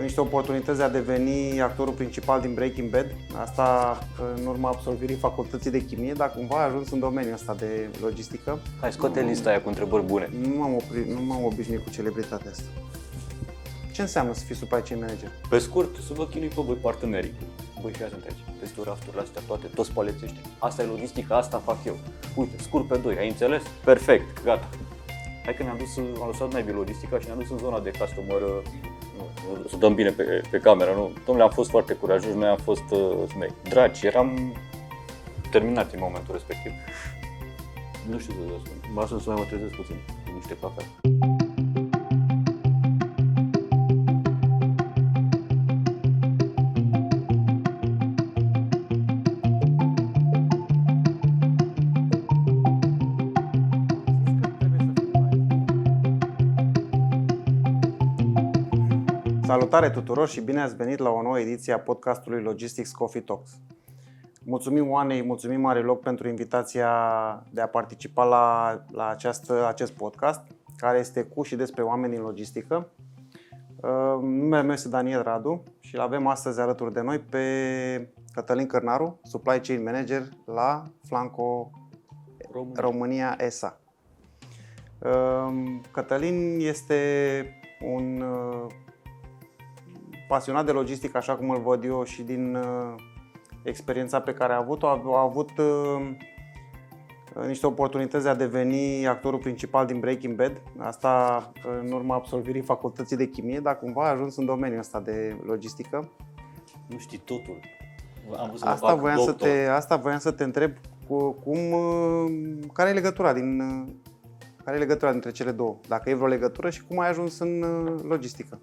niște oportunități de a deveni actorul principal din Breaking Bad. Asta în urma absolvirii facultății de chimie, dar cumva a ajuns în domeniul ăsta de logistică. Hai, scoate lista aia cu întrebări bune. Nu m-am, opri, nu m-am obișnuit cu celebritatea asta. Ce înseamnă să fii supply chain manager? Pe scurt, să vă chinui pe voi partenerii. Voi fii atent aici, peste rafturile astea toate, toți paleții ăștia. Asta e logistica, asta fac eu. Uite, scurt pe doi, ai înțeles? Perfect, gata. Hai că ne-am dus, am lăsat mai logistica și ne-am dus în zona de customer, nu, să dăm bine pe, pe cameră, nu? Domnule, am fost foarte curajoși, noi am fost uh, smei. Dragi, eram terminat în momentul respectiv. Nu știu să vă spun, mă să mai mă trezesc puțin, cu niște cafea. Salutare tuturor și bine ați venit la o nouă ediție a podcastului Logistics Coffee Talks. Mulțumim Oanei, mulțumim Mare Loc pentru invitația de a participa la, la această, acest podcast, care este cu și despre oameni în logistică. Uh, numele meu este Daniel Radu și îl avem astăzi alături de noi pe Cătălin Cărnaru, Supply Chain Manager la Flanco România, România ESA. Uh, Cătălin este un uh, pasionat de logistică, așa cum îl văd eu și din uh, experiența pe care a avut-o, a, a avut uh, niște oportunități de a deveni actorul principal din Breaking Bad. Asta în urma absolvirii facultății de chimie, dar cumva a ajuns în domeniul ăsta de logistică. Nu știi totul. Am vrut să asta, voiam să te, asta voiam să te întreb cu, cum, uh, care e legătura din, uh, care e legătura dintre cele două? Dacă e vreo legătură și cum ai ajuns în uh, logistică?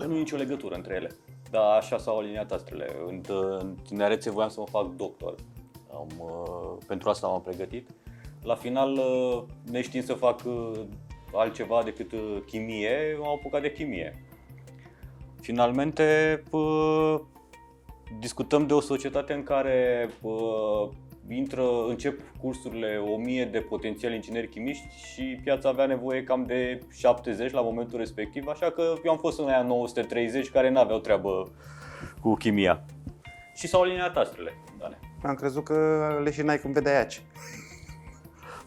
Băi, nu e nicio legătură între ele. Dar așa s-au aliniat astrele. În, în tinerețe voiam să mă fac doctor. Am, uh, pentru asta m-am pregătit. La final, uh, neștiind să fac uh, altceva decât uh, chimie, m-am apucat de chimie. Finalmente, uh, discutăm de o societate în care uh, intră, încep cursurile 1000 de potențiali ingineri chimiști și piața avea nevoie cam de 70 la momentul respectiv, așa că eu am fost în aia 930 care n-aveau treabă cu chimia. Și s-au aliniat astrele, Dane. Am crezut că leșinai când vedeai aici.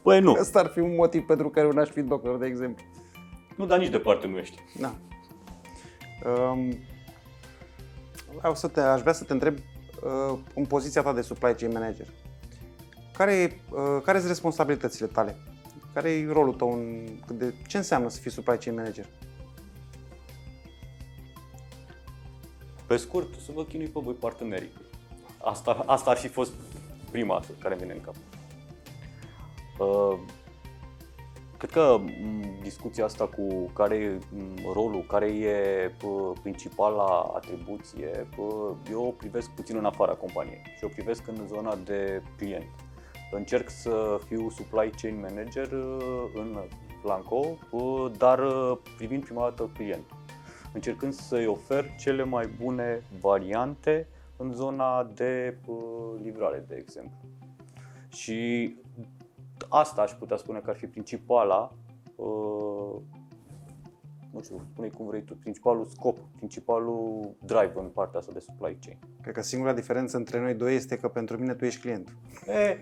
Păi nu. Asta ar fi un motiv pentru care nu aș fi doctor, de exemplu. Nu, dar nici departe nu ești. Da. Um, vreau să te, aș vrea să te întreb uh, în poziția ta de supply chain manager. Care, uh, care sunt responsabilitățile tale? Care e rolul tău? În, de, ce înseamnă să fii supply chain manager? Pe scurt, să vă chinui pe voi partenerii. Asta, asta ar fi fost prima care vine în cap. Uh, cred că m, discuția asta cu care e m, rolul, care e p- principala atribuție, p- eu o privesc puțin în afara companiei și o privesc în zona de client. Încerc să fiu supply chain manager uh, în Blanco, uh, dar uh, privind prima dată clientul încercând să-i ofer cele mai bune variante în zona de uh, livrare, de exemplu. Și asta aș putea spune că ar fi principala, uh, nu știu, spune cum vrei tu, principalul scop, principalul drive în partea asta de supply chain. Cred că singura diferență între noi doi este că pentru mine tu ești client. E,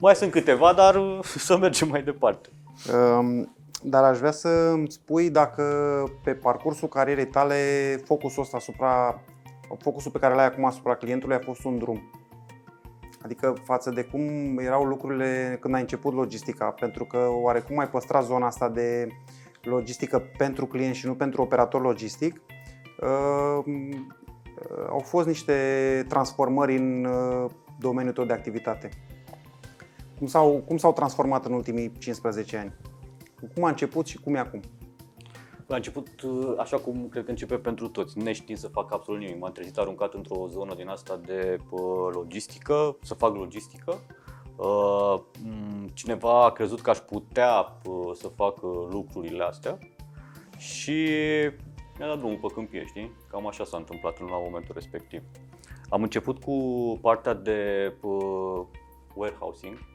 mai sunt câteva, dar uh, să mergem mai departe. Um, dar aș vrea să îmi spui dacă pe parcursul carierei tale focusul ăsta asupra, focusul pe care l-ai acum asupra clientului a fost un drum. Adică față de cum erau lucrurile când ai început logistica, pentru că oarecum ai păstrat zona asta de logistică pentru client și nu pentru operator logistic, uh, au fost niște transformări în uh, domeniul tău de activitate. Cum s-au, cum s-au transformat în ultimii 15 ani? Cum a început și cum e acum? A început uh, așa cum cred că începe pentru toți, neștiind să fac absolut nimic. M-am trezit aruncat într-o zonă din asta de uh, logistică, să fac logistică. Uh, m, Cineva a crezut că aș putea uh, să fac uh, lucrurile astea și mi-a dat drumul pe câmpie, știi? Cam așa s-a întâmplat la momentul respectiv. Am început cu partea de uh, warehousing.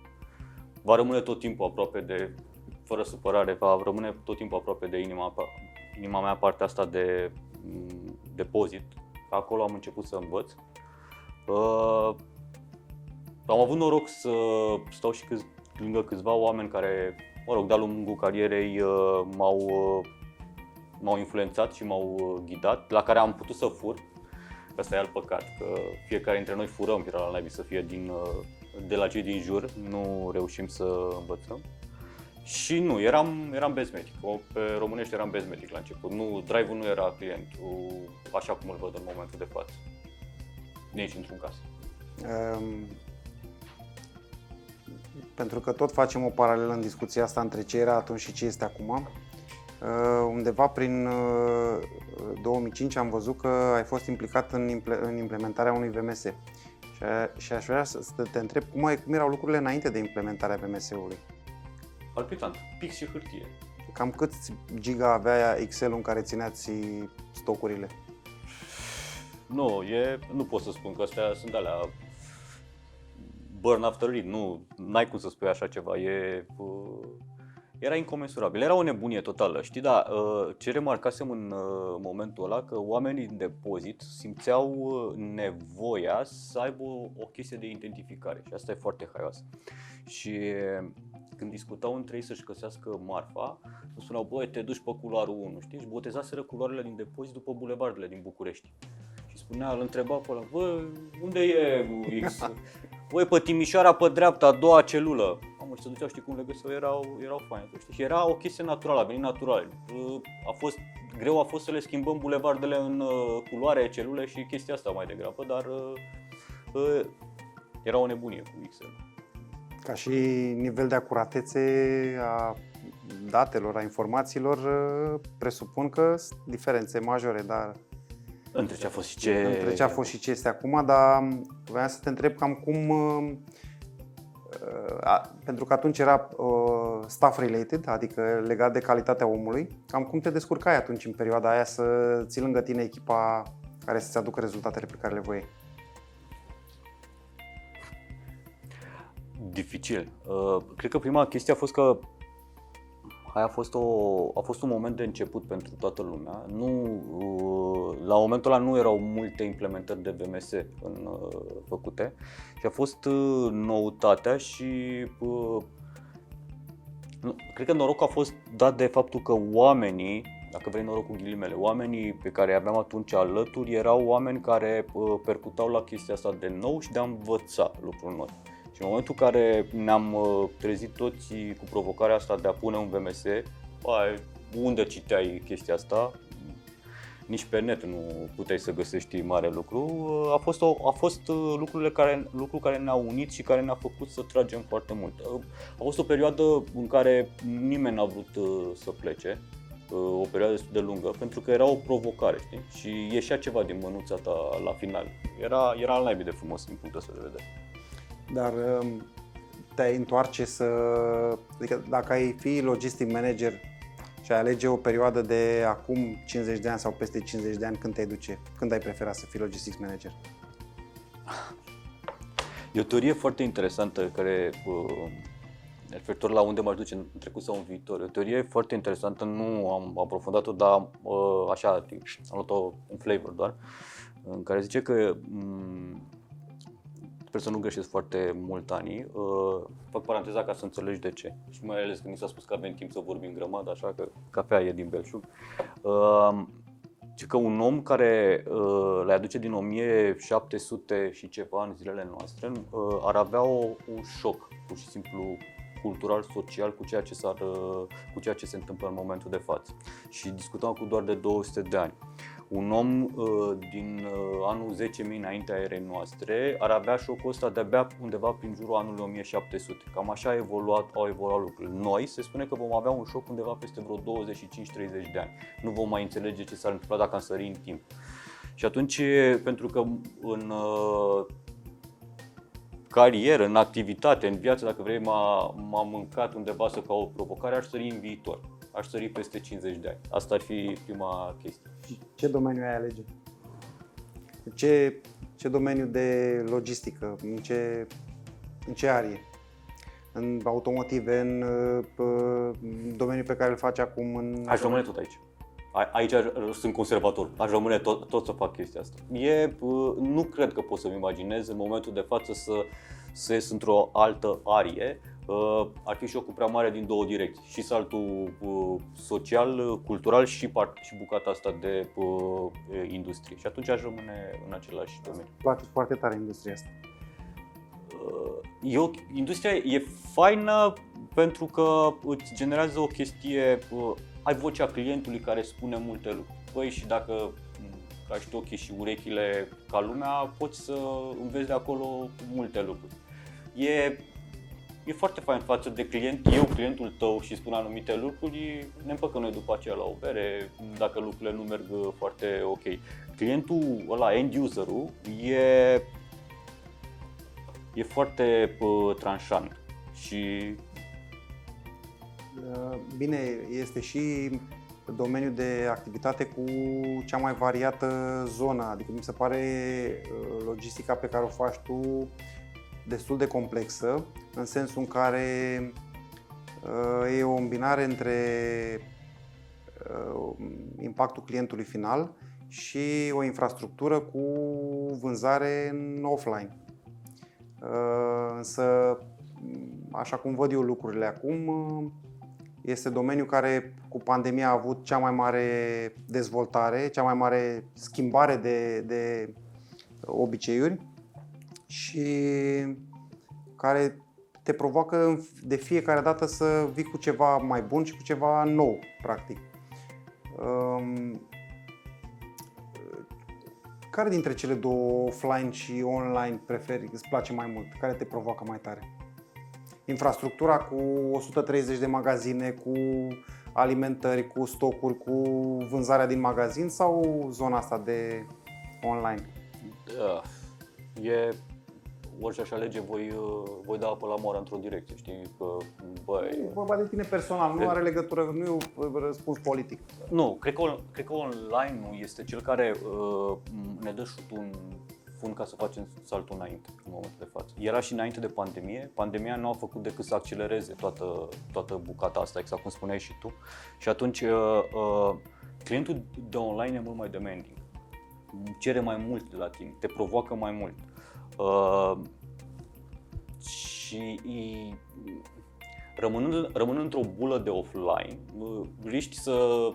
Va rămâne tot timpul aproape de fără supărare, va rămâne tot timpul aproape de inima inima mea partea asta de m, depozit. Acolo am început să învăț. Uh, am avut noroc să stau și câți, lângă câțiva oameni care, mă rog, de-a lungul carierei uh, m-au, uh, m-au influențat și m-au uh, ghidat, la care am putut să fur. Asta e alt păcat, că fiecare dintre noi furăm, era la naibii să fie din, uh, de la cei din jur, nu reușim să învățăm. Și nu, eram, eram bezmetic. O, Pe românești eram bezmetic la început. Nu, drive-ul nu era clientul așa cum îl văd în momentul de față. Nici într-un caz. Um, pentru că tot facem o paralelă în discuția asta între ce era atunci și ce este acum. Uh, undeva prin uh, 2005 am văzut că ai fost implicat în, imple- în implementarea unui VMS. Și, a- și aș vrea să, să te întreb cum, ai, cum erau lucrurile înainte de implementarea VMS-ului. Palpitant, pix și hârtie. Cam câți giga avea Excel-ul în care țineați stocurile? Nu, e, nu pot să spun că astea sunt alea burn after read, nu, n-ai cum să spui așa ceva, e, uh, era incomensurabil, era o nebunie totală, știi, dar uh, ce remarcasem în uh, momentul ăla, că oamenii din depozit simțeau uh, nevoia să aibă o, o chestie de identificare și asta e foarte haios. Și când discutau între ei să-și găsească marfa, îmi spuneau, băi, te duci pe culoarul 1, știi, și botezaseră culoarele din depozit după bulevardele din București. Și spunea, îl întreba pe ăla, bă, unde e X? Băi, pe Timișoara, pe dreapta, a doua celulă. Mamă, și se duceau, știi cum le găseau, erau, erau faine, știi? Și era o chestie naturală, a venit natural. Uh, A fost, greu a fost să le schimbăm bulevardele în uh, culoare, celule și chestia asta mai degrabă, dar uh, uh, era o nebunie cu Excel. Ca și nivel de acuratețe a datelor, a informațiilor, uh, presupun că sunt diferențe majore, dar Între ce a fost și ce... între ce a fost și ce este acum, dar vreau să te întreb cam cum, uh, a, pentru că atunci era uh, staff related, adică legat de calitatea omului, cam cum te descurcai atunci în perioada aia să ții lângă tine echipa care să-ți aducă rezultatele pe care le voiai? Dificil. Uh, cred că prima chestie a fost că aia a fost, o, a fost un moment de început pentru toată lumea. Nu, uh, la momentul ăla nu erau multe implementări de VMS în, uh, făcute și a fost uh, noutatea și uh, nu, cred că norocul a fost dat de faptul că oamenii, dacă vrei noroc cu ghilimele, oamenii pe care îi aveam atunci alături erau oameni care uh, percutau la chestia asta de nou și de a învăța lucruri noi. Și în momentul în care ne-am uh, trezit toți cu provocarea asta de a pune un VMS, bă, unde citeai chestia asta? Nici pe net nu puteai să găsești mare lucru. Uh, A fost, o, a fost uh, lucrurile care, lucru care ne-a unit și care ne-a făcut să tragem foarte mult. Uh, A fost o perioadă în care nimeni n-a vrut uh, să plece, uh, o perioadă destul de lungă, pentru că era o provocare, știi? Și ieșea ceva din mânuța ta la final. Era, era al naibii de frumos din punctul ăsta de vedere. Dar um, te-ai întoarce să... Adică dacă ai fi logistic manager și ai alege o perioadă de acum 50 de ani sau peste 50 de ani, când te-ai duce? Când ai prefera să fii logistics manager? E o teorie foarte interesantă care uh, referitor la unde m-aș duce în trecut sau în viitor. E o teorie foarte interesantă, nu am aprofundat-o, dar uh, așa, am luat-o în flavor doar, în care zice că m- sper să nu greșesc foarte mult ani, uh, fac paranteza ca să înțelegi de ce. Și mai ales când mi s-a spus că avem timp să vorbim grămadă, așa că cafea e din belșug. Uh, ci că un om care uh, le aduce din 1700 și ceva în zilele noastre uh, ar avea o, un șoc, pur și simplu cultural, social cu ceea ce, s-ar, uh, cu ceea ce se întâmplă în momentul de față. Și discutam cu doar de 200 de ani. Un om uh, din uh, anul 10.000 înaintea erei noastre ar avea șocul ăsta de-abia undeva prin jurul anului 1700. Cam așa a evoluat, au evoluat lucrurile. Noi se spune că vom avea un șoc undeva peste vreo 25-30 de ani. Nu vom mai înțelege ce s-ar întâmpla dacă am sări în timp. Și atunci, pentru că în uh, carieră, în activitate, în viață, dacă vrei, m-a, m-a mâncat undeva să caut provocare, aș sări în viitor. Aș sări peste 50 de ani. Asta ar fi prima chestie. Și ce domeniu ai alege? Ce, ce domeniu de logistică? În ce, în ce arie? În automotive, în uh, domeniul pe care îl faci acum? În... Aș rămâne tot aici. aici sunt conservator, aș rămâne tot, tot să fac chestia asta. E, nu cred că pot să-mi imaginez în momentul de față să, să ies într-o altă arie. Ar fi și o cu prea mare din două direcții, și saltul social, cultural și, part, și bucata asta de industrie. Și atunci aș rămâne în același domeniu. Place foarte tare industria asta. E o, industria e faină pentru că îți generează o chestie ai vocea clientului care spune multe lucruri. Păi și dacă cași ochii și urechile ca lumea, poți să înveți de acolo multe lucruri. E, e foarte fain față de client, eu clientul tău și spun anumite lucruri, ne împăcăm noi după aceea la o bere, dacă lucrurile nu merg foarte ok. Clientul ăla, end userul, e, e foarte uh, tranșant și Uh, bine, este și domeniul de activitate cu cea mai variată zonă, adică mi se pare uh, logistica pe care o faci tu destul de complexă, în sensul în care uh, e o îmbinare între impactul clientului final și o infrastructură cu vânzare în offline. Însă, așa cum văd eu lucrurile acum, este domeniul care cu pandemia a avut cea mai mare dezvoltare, cea mai mare schimbare de, de obiceiuri și care te provoacă de fiecare dată să vii cu ceva mai bun și cu ceva nou, practic. Um, care dintre cele două, offline și online, preferi, îți place mai mult? Care te provoacă mai tare? infrastructura cu 130 de magazine, cu alimentări, cu stocuri, cu vânzarea din magazin sau zona asta de online? Da. E orice aș alege, voi, uh, voi da apă la moară într-o direcție, știi? Că, băi... E vorba de tine personal, nu are legătură, nu e un răspuns politic. Nu, cred că, cred că online nu este cel care uh, ne dă șutul în fund ca să facem saltul înainte în momentul de față. Era și înainte de pandemie. Pandemia nu a făcut decât să accelereze toată, toată bucata asta, exact cum spuneai și tu. Și atunci uh, uh, clientul de online e mult mai demanding. Cere mai mult de la tine, te provoacă mai mult. Uh, și rămânând, rămânând într-o bulă de offline, uh, riști să,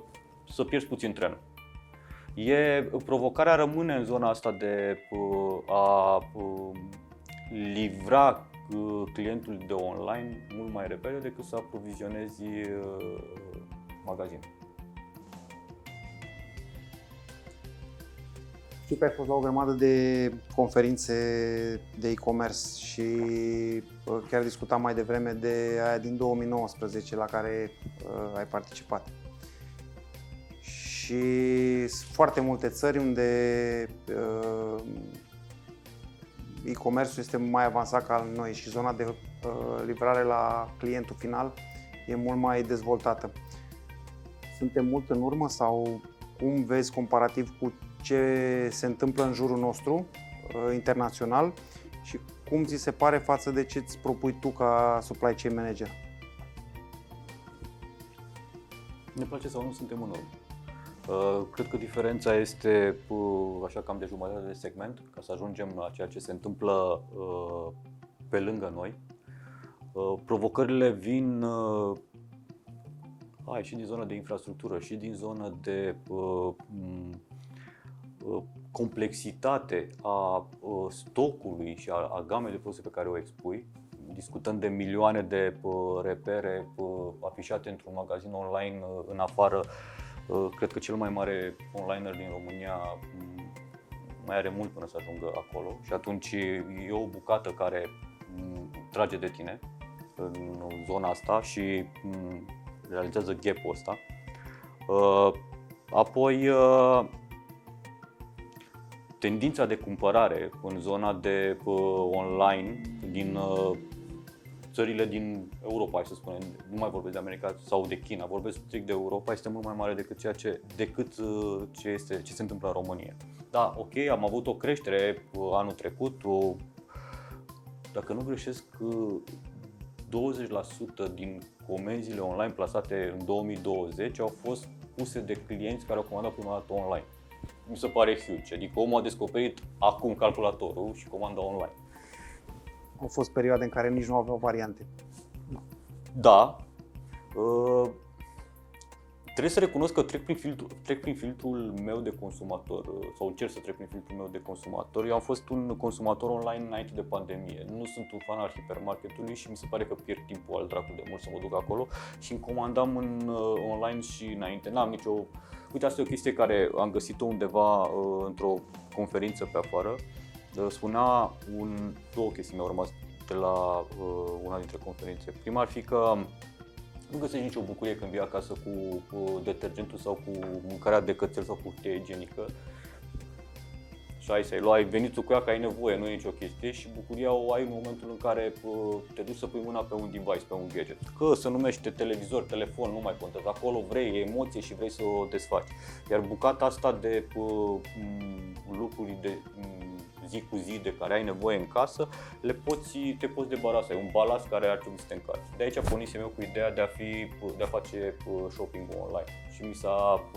să pierzi puțin trenul. E, provocarea rămâne în zona asta de uh, a uh, livra uh, clientul de online mult mai repede decât să aprovizionezi magazinul. Știu că ai fost la o grămadă de conferințe de e-commerce și chiar discutam mai devreme de aia din 2019 la care ai participat și sunt foarte multe țări unde uh, e-commerce este mai avansat ca noi și zona de uh, livrare la clientul final e mult mai dezvoltată. Suntem mult în urmă sau cum vezi comparativ cu ce se întâmplă în jurul nostru uh, internațional și cum ți se pare față de ce îți propui tu ca supply chain manager? Ne place sau nu, suntem în urmă. Uh, cred că diferența este așa cam de jumătate de segment, ca să ajungem la ceea ce se întâmplă uh, pe lângă noi. Uh, provocările vin hai, și din zona de infrastructură, și din zona de complexitate a stocului și a, a gamei de produse pe care o expui. Discutăm de milioane de repere afișate într-un magazin online în afară Uh, cred că cel mai mare onliner din România mm, mai are mult până să ajungă acolo și atunci e o bucată care mm, trage de tine în zona asta și mm, realizează gap-ul ăsta. Uh, apoi, uh, tendința de cumpărare în zona de online din țările din Europa, hai să spunem, nu mai vorbesc de America sau de China, vorbesc strict de Europa, este mult mai mare decât ceea ce, decât uh, ce, este, ce se întâmplă în România. Da, ok, am avut o creștere uh, anul trecut, o, dacă nu greșesc, 20% uh, din comenzile online plasate în 2020 au fost puse de clienți care au comandat prima dată online. Mi se pare huge, adică omul a descoperit acum calculatorul și comanda online. Au fost perioade în care nici nu aveau variante. Da, uh, trebuie să recunosc că trec prin, filtru, trec prin filtrul meu de consumator uh, sau încerc să trec prin filtrul meu de consumator. Eu am fost un consumator online înainte de pandemie. Nu sunt un fan al hipermarketului și mi se pare că pierd timpul al dracu de mult să mă duc acolo și îmi comandam în uh, online și înainte. N-am nicio... Uite, asta e o chestie care am găsit-o undeva uh, într-o conferință pe afară. Uh, spunea un, două chestii mi-au rămas de la uh, una dintre conferințe. Prima ar fi că nu găsești nicio bucurie când vii acasă cu, cu detergentul sau cu mâncarea de cățel sau cu hârtie igienică și ai să-i luai, venit cu ea că ai nevoie, nu e nicio chestie și bucuria o ai în momentul în care te duci să pui mâna pe un device, pe un gadget. Că se numește televizor, telefon, nu mai contează. Acolo vrei emoție și vrei să o desfaci. Iar bucata asta de lucruri de zi cu zi de care ai nevoie în casă, le poți, te poți debarasa. E un balast care ar trebui să te încarci. De aici pornisem eu cu ideea de a, fi, de a face shopping online și mi s-a,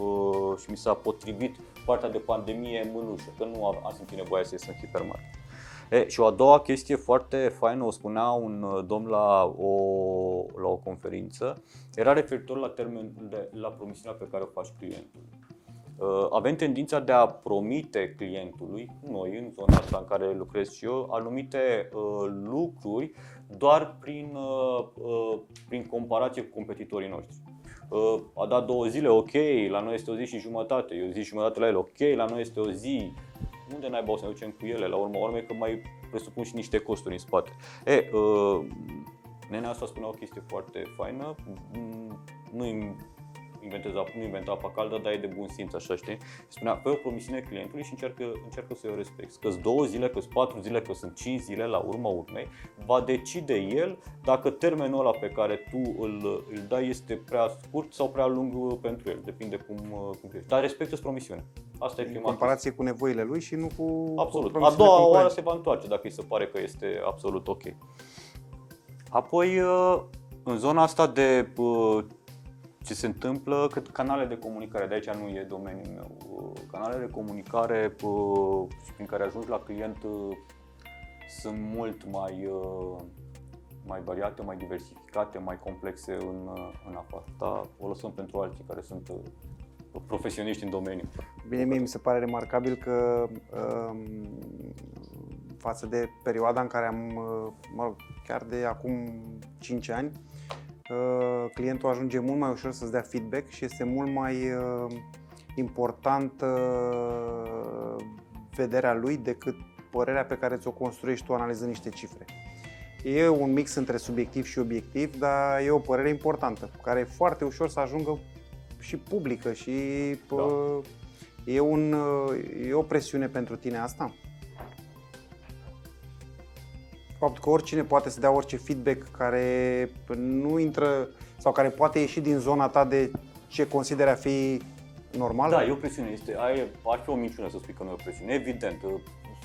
și mi s-a potrivit partea de pandemie mânușă, că nu am simțit nevoia să ies în hipermarket. E, și o a doua chestie foarte faină, o spunea un uh, domn la o, la o conferință, era referitor la termenul de, la promisiunea pe care o faci clientului. Uh, avem tendința de a promite clientului, noi în zona asta în care lucrez și eu, anumite uh, lucruri doar prin, uh, prin comparație cu competitorii noștri. A dat două zile, ok, la noi este o zi și jumătate, e o zi și jumătate la el, ok, la noi este o zi, unde n-ai o să ne ducem cu ele, la urmă urmei că mai presupun și niște costuri în spate. E, uh, nenea asta spunea o chestie foarte faină, mm, nu inventez, nu inventa apa caldă, dar e de bun simț, așa știi? Spunea, fă o promisiune clientului și încearcă, încearcă să o respecti. Că două zile, că patru zile, că sunt cinci zile la urma urmei, va decide el dacă termenul ăla pe care tu îl, îl dai este prea scurt sau prea lung pentru el, depinde cum, cum crezi. Dar respectă promisiunea. Asta e prima În comparație cu nevoile lui și nu cu Absolut. Cu A doua oară se va întoarce dacă îi se pare că este absolut ok. Apoi, în zona asta de ce se întâmplă, cât canale de comunicare, de aici nu e domeniul meu. Canalele de comunicare prin care ajungi la client sunt mult mai, mai variate, mai diversificate, mai complexe în, în afară. Da, o lăsăm pentru alții care sunt profesioniști în domeniu. Bine, mie mi se pare remarcabil că um, față de perioada în care am, mă rog, chiar de acum 5 ani, clientul ajunge mult mai ușor să-ți dea feedback și este mult mai uh, important uh, vederea lui decât părerea pe care ți-o construiești tu analizând niște cifre. E un mix între subiectiv și obiectiv, dar e o părere importantă, care e foarte ușor să ajungă și publică și da. e, un, e o presiune pentru tine asta? Faptul că oricine poate să dea orice feedback care nu intră sau care poate ieși din zona ta de ce consideri a fi normal? Da, e o presiune. Este, ai, ar fi o minciună să spui că nu e o presiune. Evident,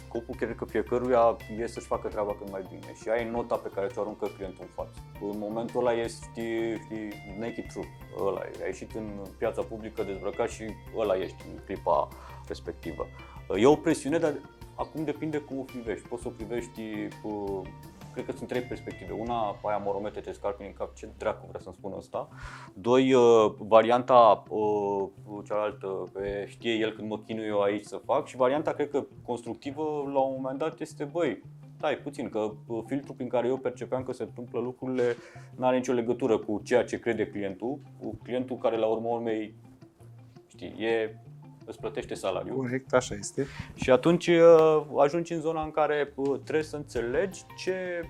scopul cred că fiecăruia e să-și facă treaba cât mai bine și ai nota pe care ți-o aruncă clientul în față. În momentul ăla este, știi, știi, naked truth, ăla e. Ai ieșit în piața publică dezbrăcat și ăla ești în clipa respectivă. E o presiune, dar Acum depinde cum o privești. Poți să o privești cu cred că sunt trei perspective. Una, aia moromete te scarpi în cap, ce dracu vrea să-mi spună asta. Doi, uh, varianta uh, cealaltă, știe el când mă chinui eu aici să fac. Și varianta, cred că constructivă, la un moment dat, este, băi, stai puțin, că uh, filtrul prin care eu percepeam că se întâmplă lucrurile nu are nicio legătură cu ceea ce crede clientul, cu clientul care la urmă urmei, știi, e îți plătește salariul. Corect, așa este. Și atunci uh, ajungi în zona în care uh, trebuie să înțelegi ce,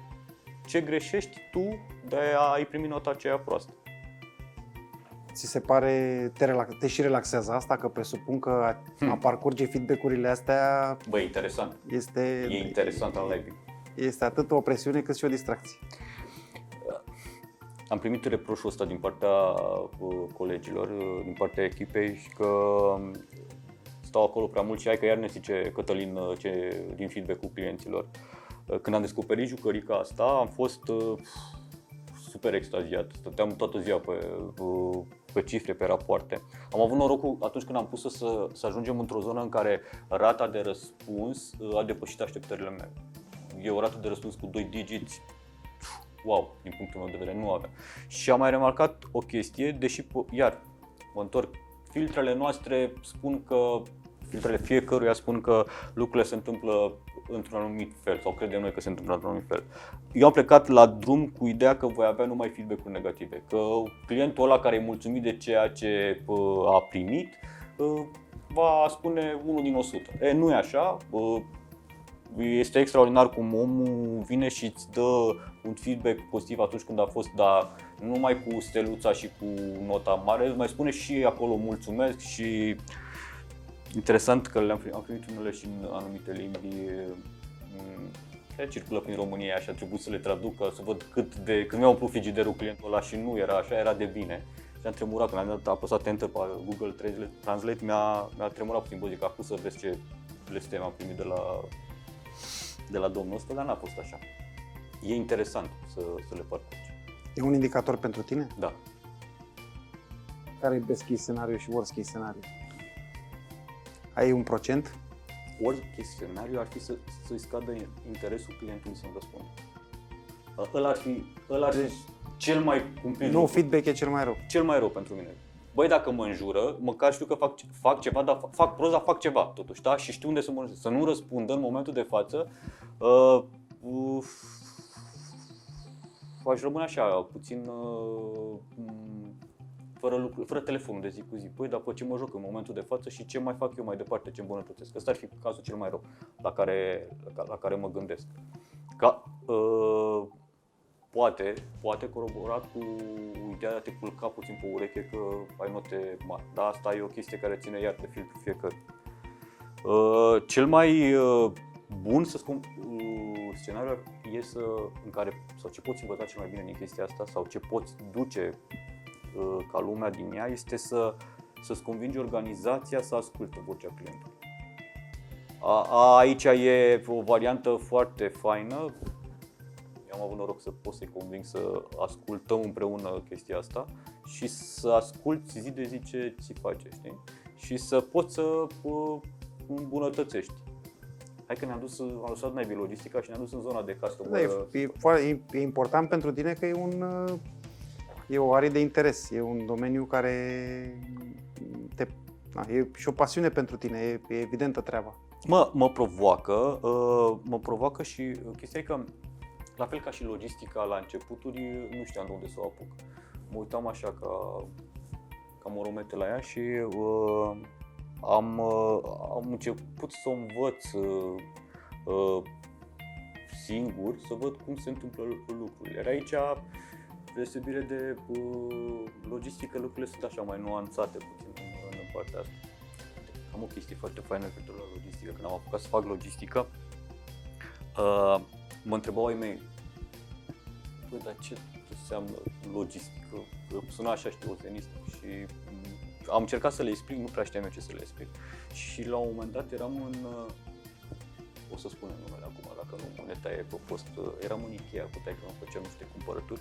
ce greșești tu de a-i primi nota aceea proastă. Ți se pare, te, relax, te și relaxează asta, că presupun că a, hmm. a parcurge feedback-urile astea... Băi, interesant. Este, e interesant al live. Este atât o presiune cât și o distracție. Am primit reproșul ăsta din partea uh, colegilor, din partea echipei și că um, stau acolo prea mult și hai că iar ne zice Cătălin uh, ce, din feedback-ul clienților. Uh, când am descoperit jucărica asta, am fost uh, super extaziat. Stăteam toată ziua pe, pe cifre, pe rapoarte. Am avut norocul atunci când am pus să, să ajungem într-o zonă în care rata de răspuns uh, a depășit așteptările mele. E o rată de răspuns cu 2 digiți, wow, din punctul meu de vedere, nu avea. Și am mai remarcat o chestie, deși, iar, mă întorc, filtrele noastre spun că filtrele fiecăruia spun că lucrurile se întâmplă într-un anumit fel sau credem noi că se întâmplă într-un anumit fel. Eu am plecat la drum cu ideea că voi avea numai feedback-uri negative, că clientul ăla care e mulțumit de ceea ce a primit va spune unul din 100. E, nu e așa, este extraordinar cum omul vine și îți dă un feedback pozitiv atunci când a fost, dar nu numai cu steluța și cu nota mare, mai spune și acolo mulțumesc și Interesant că le-am primit, am primit unele și în anumite limbi mm, care circulă prin România și a trebuit să le traduc să văd cât de... Când mi-a umplut frigiderul clientul ăla și nu era așa, era de bine. Și am tremurat, când am dat, apăsat Enter pe Google Translate, mi-a, mi-a tremurat puțin, bă, zic, acum să vezi ce blestem am primit de la, de la domnul ăsta, dar n-a fost așa. E interesant să, să le parcurgi. E un indicator pentru tine? Da. Care e best case scenariu și worst case scenariu? Ai un procent? Worst case scenariu ar fi să, să-i scadă interesul clientului să-mi răspundă. Ăla ar fi, ăla ar fi deci, cel mai cumplit Nu, feedback e cel mai rău. Cel mai rău pentru mine. Băi, dacă mă înjură, măcar știu că fac, fac ceva, dar fac proza, fac ceva totuși, da? Și știu unde să mă Să nu răspundă în momentul de față, uh, uh, aș rămâne așa, puțin uh, fără, lucru, fără telefonul de zi cu zi. Păi, dar pe ce mă joc în momentul de față și ce mai fac eu mai departe, ce îmbunătățesc. Ăsta ar fi cazul cel mai rău la care, la, la care mă gândesc. Ca, uh, poate, poate corobora cu ideea de a te culca puțin pe ureche că ai note mari. Dar asta e o chestie care ține iar de filtru fiecare. Uh, cel mai uh, bun, să spun, uh, scenariu e să, în care, sau ce poți învăța cel mai bine din chestia asta, sau ce poți duce Uh, ca lumea din ea este să, să-ți convingi organizația să asculte vocea clientului. A, a, aici e o variantă foarte faină. Eu am avut noroc să pot să-i conving să ascultăm împreună chestia asta și să asculti zi de zi ce ți face, știi? Și să poți să uh, îmbunătățești. Hai că ne-am dus, am lăsat mai logistica și ne-am dus în zona de customer. Da, e, e, e important pentru tine că e un uh, e o are de interes, e un domeniu care te, na, e și o pasiune pentru tine, e, e evidentă treaba. Mă, mă provoacă, uh, mă provoacă și chestia e că, la fel ca și logistica la începuturi, nu știam de unde să o apuc. Mă uitam așa ca, ca moromete la ea și uh, am, uh, am început să o învăț uh, uh, singur, să văd cum se întâmplă lucrurile. Era aici deosebire de uh, logistică, lucrurile sunt așa mai nuanțate puțin în, în partea asta. Am o chestie foarte faină pentru la logistică. Când am apucat să fac logistică, uh, mă întrebau ai mei, băi, dar ce înseamnă logistică? Suna așa știuțenist și mm, am încercat să le explic, nu prea știam eu ce să le explic. Și la un moment dat eram în, uh, o să spunem numele acum, dacă nu ne taie pe post, uh, eram în Ikea cu taică, făceam niște cumpărături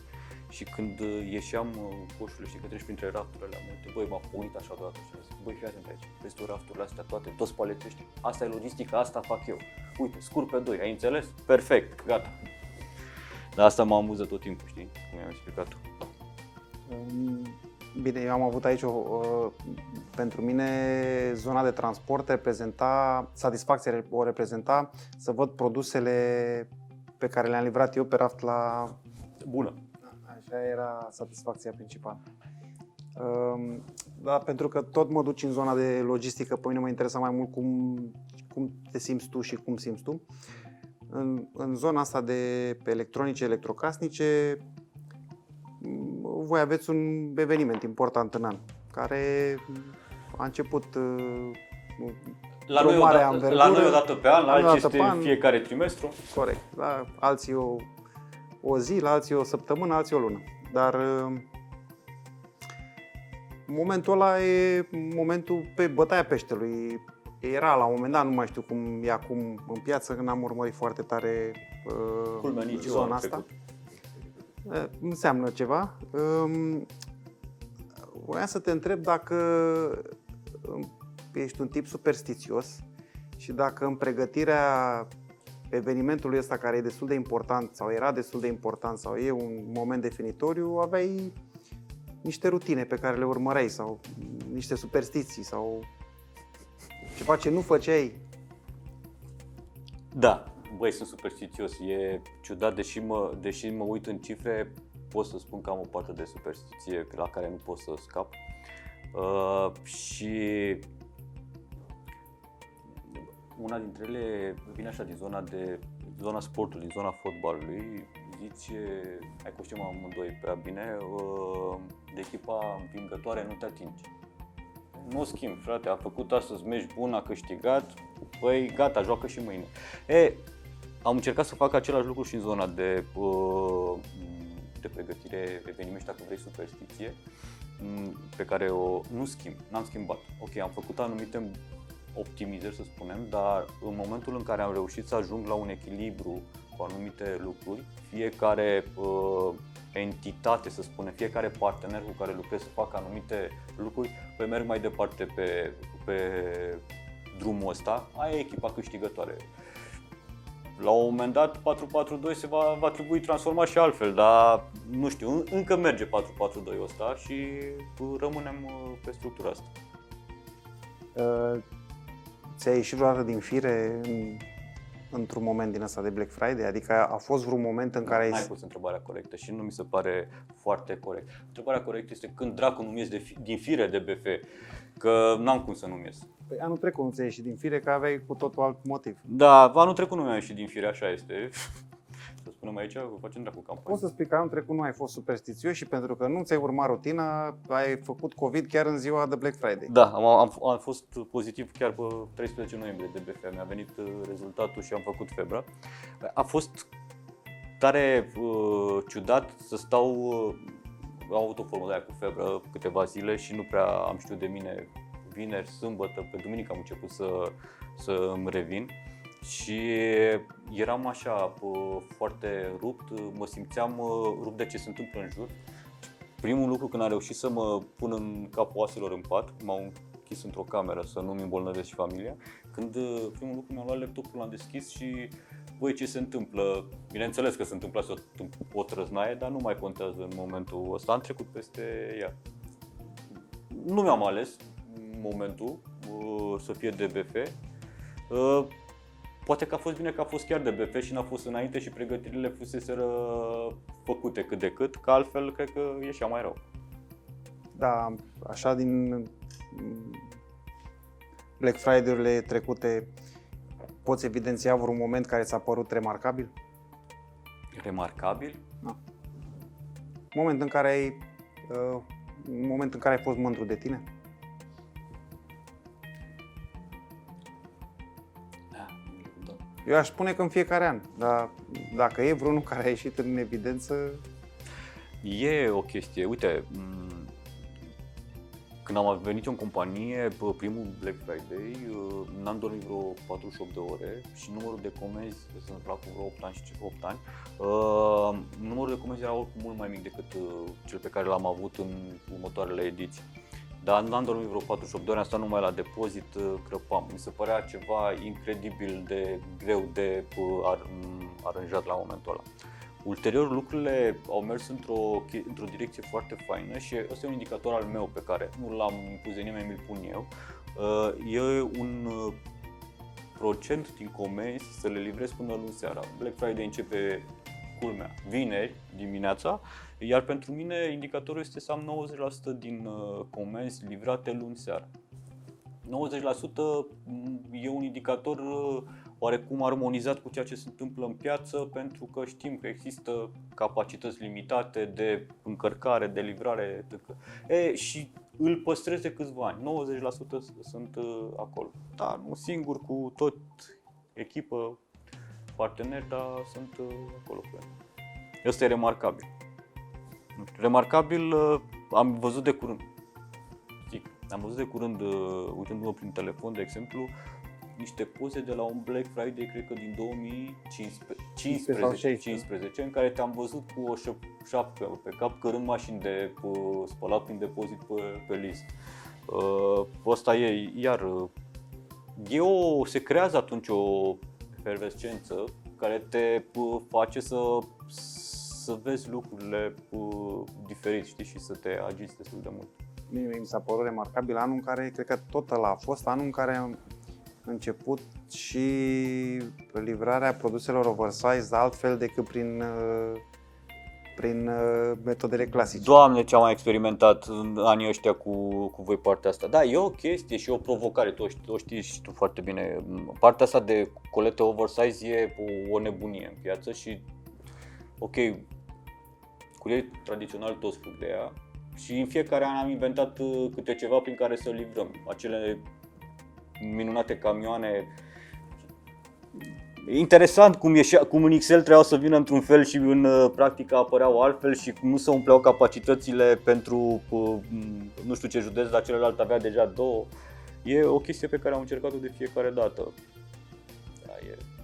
și când uh, ieșeam uh, coșurile și că treci printre rafturile alea multe, băi, m-a pornit așa deodată și am zis, băi, fii atent aici, vezi tu rafturile astea toate, toți paletești, asta e logistica, asta fac eu. Uite, scur pe doi, ai înțeles? Perfect, gata. Dar asta mă amuză tot timpul, știi, cum i-am explicat tu. Bine, eu am avut aici, o, o, pentru mine, zona de transport reprezenta, satisfacție o reprezenta să văd produsele pe care le-am livrat eu pe raft la... Bună. Așa era satisfacția principală. Da, pentru că tot mă duci în zona de logistică, pe mine mă interesa mai mult cum, cum te simți tu și cum simți tu. În, în zona asta de electronice, electrocasnice, voi aveți un eveniment important în an, care a început uh, la noi, odată, la noi o dată pe an, la alții este an, fiecare trimestru. Corect. La alții o, o zi, la alții o săptămână, alții o lună. Dar uh, momentul ăla e momentul pe bătaia peștelui. Era la un moment dat, nu mai știu cum e acum în piață, când am urmărit foarte tare uh, Culmea, zona asta. Trecut. Eh, înseamnă ceva. Ehm, voiam să te întreb dacă um, ești un tip superstițios și dacă în pregătirea evenimentului ăsta care e destul de important sau era destul de important sau e un moment definitoriu, aveai niște rutine pe care le urmăreai sau niște superstiții sau ceva ce nu făceai. Da, băi, sunt superstițios. E ciudat, deși mă, deși mă uit în cifre, pot să spun că am o parte de superstiție la care nu pot să scap. Uh, și una dintre ele vine așa din zona de zona sportului, din zona fotbalului. Zice, hai că știm amândoi prea bine, uh, de echipa învingătoare nu te atingi. Nu o schimb, frate, a făcut astăzi meci bun, a câștigat, păi gata, joacă și mâine. E, am încercat să fac același lucru și în zona de, uh, de pregătire, eveniment, dacă vrei, superstiție, mm, pe care o nu schimb, n-am schimbat. Ok, am făcut anumite optimizări, să spunem, dar în momentul în care am reușit să ajung la un echilibru cu anumite lucruri, fiecare uh, entitate, să spunem, fiecare partener cu care lucrez să facă anumite lucruri, păi merg mai departe pe, pe drumul ăsta, aia e echipa câștigătoare. La un moment dat 4-4-2 se va, va trebui transformat și altfel, dar nu știu, încă merge 4-4-2 ăsta și rămânem uh, pe structura asta. Uh, ți-a ieșit vreodată din fire în, într-un moment din ăsta de Black Friday? Adică a fost vreun moment în care ai... N-ai pus întrebarea corectă și nu mi se pare foarte corect. Întrebarea corectă este când dracu nu ies de fi, din fire de BF, că n-am cum să nu ies. Păi anul trecut nu ți-a ieșit din fire că aveai cu totul alt motiv. Da, anul trecut nu mi-a ieșit din fire, așa este. Să spunem aici, facem dracu campanie. Poți să spui că anul trecut nu ai fost superstițios și pentru că nu ți-ai urmat rutina, ai făcut COVID chiar în ziua de Black Friday. Da, am, am, am fost pozitiv chiar pe 13 noiembrie de BF. Mi-a venit uh, rezultatul și am făcut febra. A fost tare uh, ciudat să stau, uh, am avut o formă de aia cu febră câteva zile și nu prea am știut de mine vineri, sâmbătă, pe duminică am început să, să îmi revin. Și eram așa foarte rupt, mă simțeam rupt de ce se întâmplă în jur. Primul lucru când am reușit să mă pun în capul oaselor în pat, m-au închis într-o cameră să nu-mi îmbolnăvesc și familia, când primul lucru mi-am luat laptopul, l-am deschis și voi ce se întâmplă, bineînțeles că se întâmplă să o trăznaie, dar nu mai contează în momentul ăsta, am trecut peste ea. Nu mi-am ales momentul să fie DBF, Poate că a fost bine că a fost chiar de BF și n-a fost înainte și pregătirile fuseseră făcute cât de cât, că altfel cred că ieșea mai rău. Da, așa din Black Friday-urile trecute, poți evidenția vreun moment care ți-a părut remarcabil? Remarcabil? Da. Moment în care ai, uh, moment în care ai fost mândru de tine? Eu aș spune că în fiecare an, dar dacă e vreunul care a ieșit în evidență... E o chestie, uite, când am venit eu în companie, pe primul Black Friday, uh, n-am dormit vreo 48 de ore și numărul de comenzi, să ne plac vreo 8 ani, 8 ani uh, numărul de comenzi era oricum mult mai mic decât uh, cel pe care l-am avut în următoarele ediții. Dar n-am dormit vreo 48 de ore, am stat numai la depozit, uh, crăpam. Mi se părea ceva incredibil de greu de uh, aranjat la momentul ăla. Ulterior lucrurile au mers într-o, într-o direcție foarte faină și ăsta e un indicator al meu pe care nu l-am impus de nimeni, mi-l pun eu. Uh, e un procent din comenzi să le livrez până luni seara. Black Friday începe culmea vineri dimineața iar pentru mine indicatorul este să am 90% din uh, comenzi livrate luni seara. 90% mm, e un indicator uh, oarecum armonizat cu ceea ce se întâmplă în piață pentru că știm că există capacități limitate de încărcare, de livrare. E, și îl păstrez de câțiva ani. 90% sunt uh, acolo. Da, nu singur, cu tot echipă, parteneri, dar sunt acolo cu el. Asta e remarcabil. Remarcabil, uh, am văzut de curând, zic, am văzut de curând, uh, uitându-mă prin telefon, de exemplu, niște poze de la un Black Friday, cred că din 2015, sau 15, 15 în care te-am văzut cu o șap- șapcă pe cap, cărând mașini de uh, spălat prin depozit pe, pe list. Uh, Asta e, iar, uh, e o, se creează atunci o efervescență care te uh, face să, să vezi lucrurile uh, diferit, știi, și să te agiți destul de mult. Mie mi s-a părut remarcabil anul în care, cred că tot ăla a fost anul în care am început și livrarea produselor oversize altfel decât prin, uh, prin uh, metodele clasice. Doamne, ce am mai experimentat în anii ăștia cu, cu voi partea asta. Da, e o chestie și o provocare, tu o știi, o știți și tu foarte bine. Partea asta de colete oversize e o, o nebunie în piață și, ok, curierii tradițional toți fug de ea și în fiecare an am inventat uh, câte ceva prin care să livrăm. Acele minunate camioane E interesant cum, ieșea, cum în Excel trebuiau să vină într-un fel și în uh, practică apăreau altfel și nu se umpleau capacitățile pentru uh, nu știu ce județ, dar celălalt avea deja două. E o chestie pe care am încercat-o de fiecare dată. Da, e greu.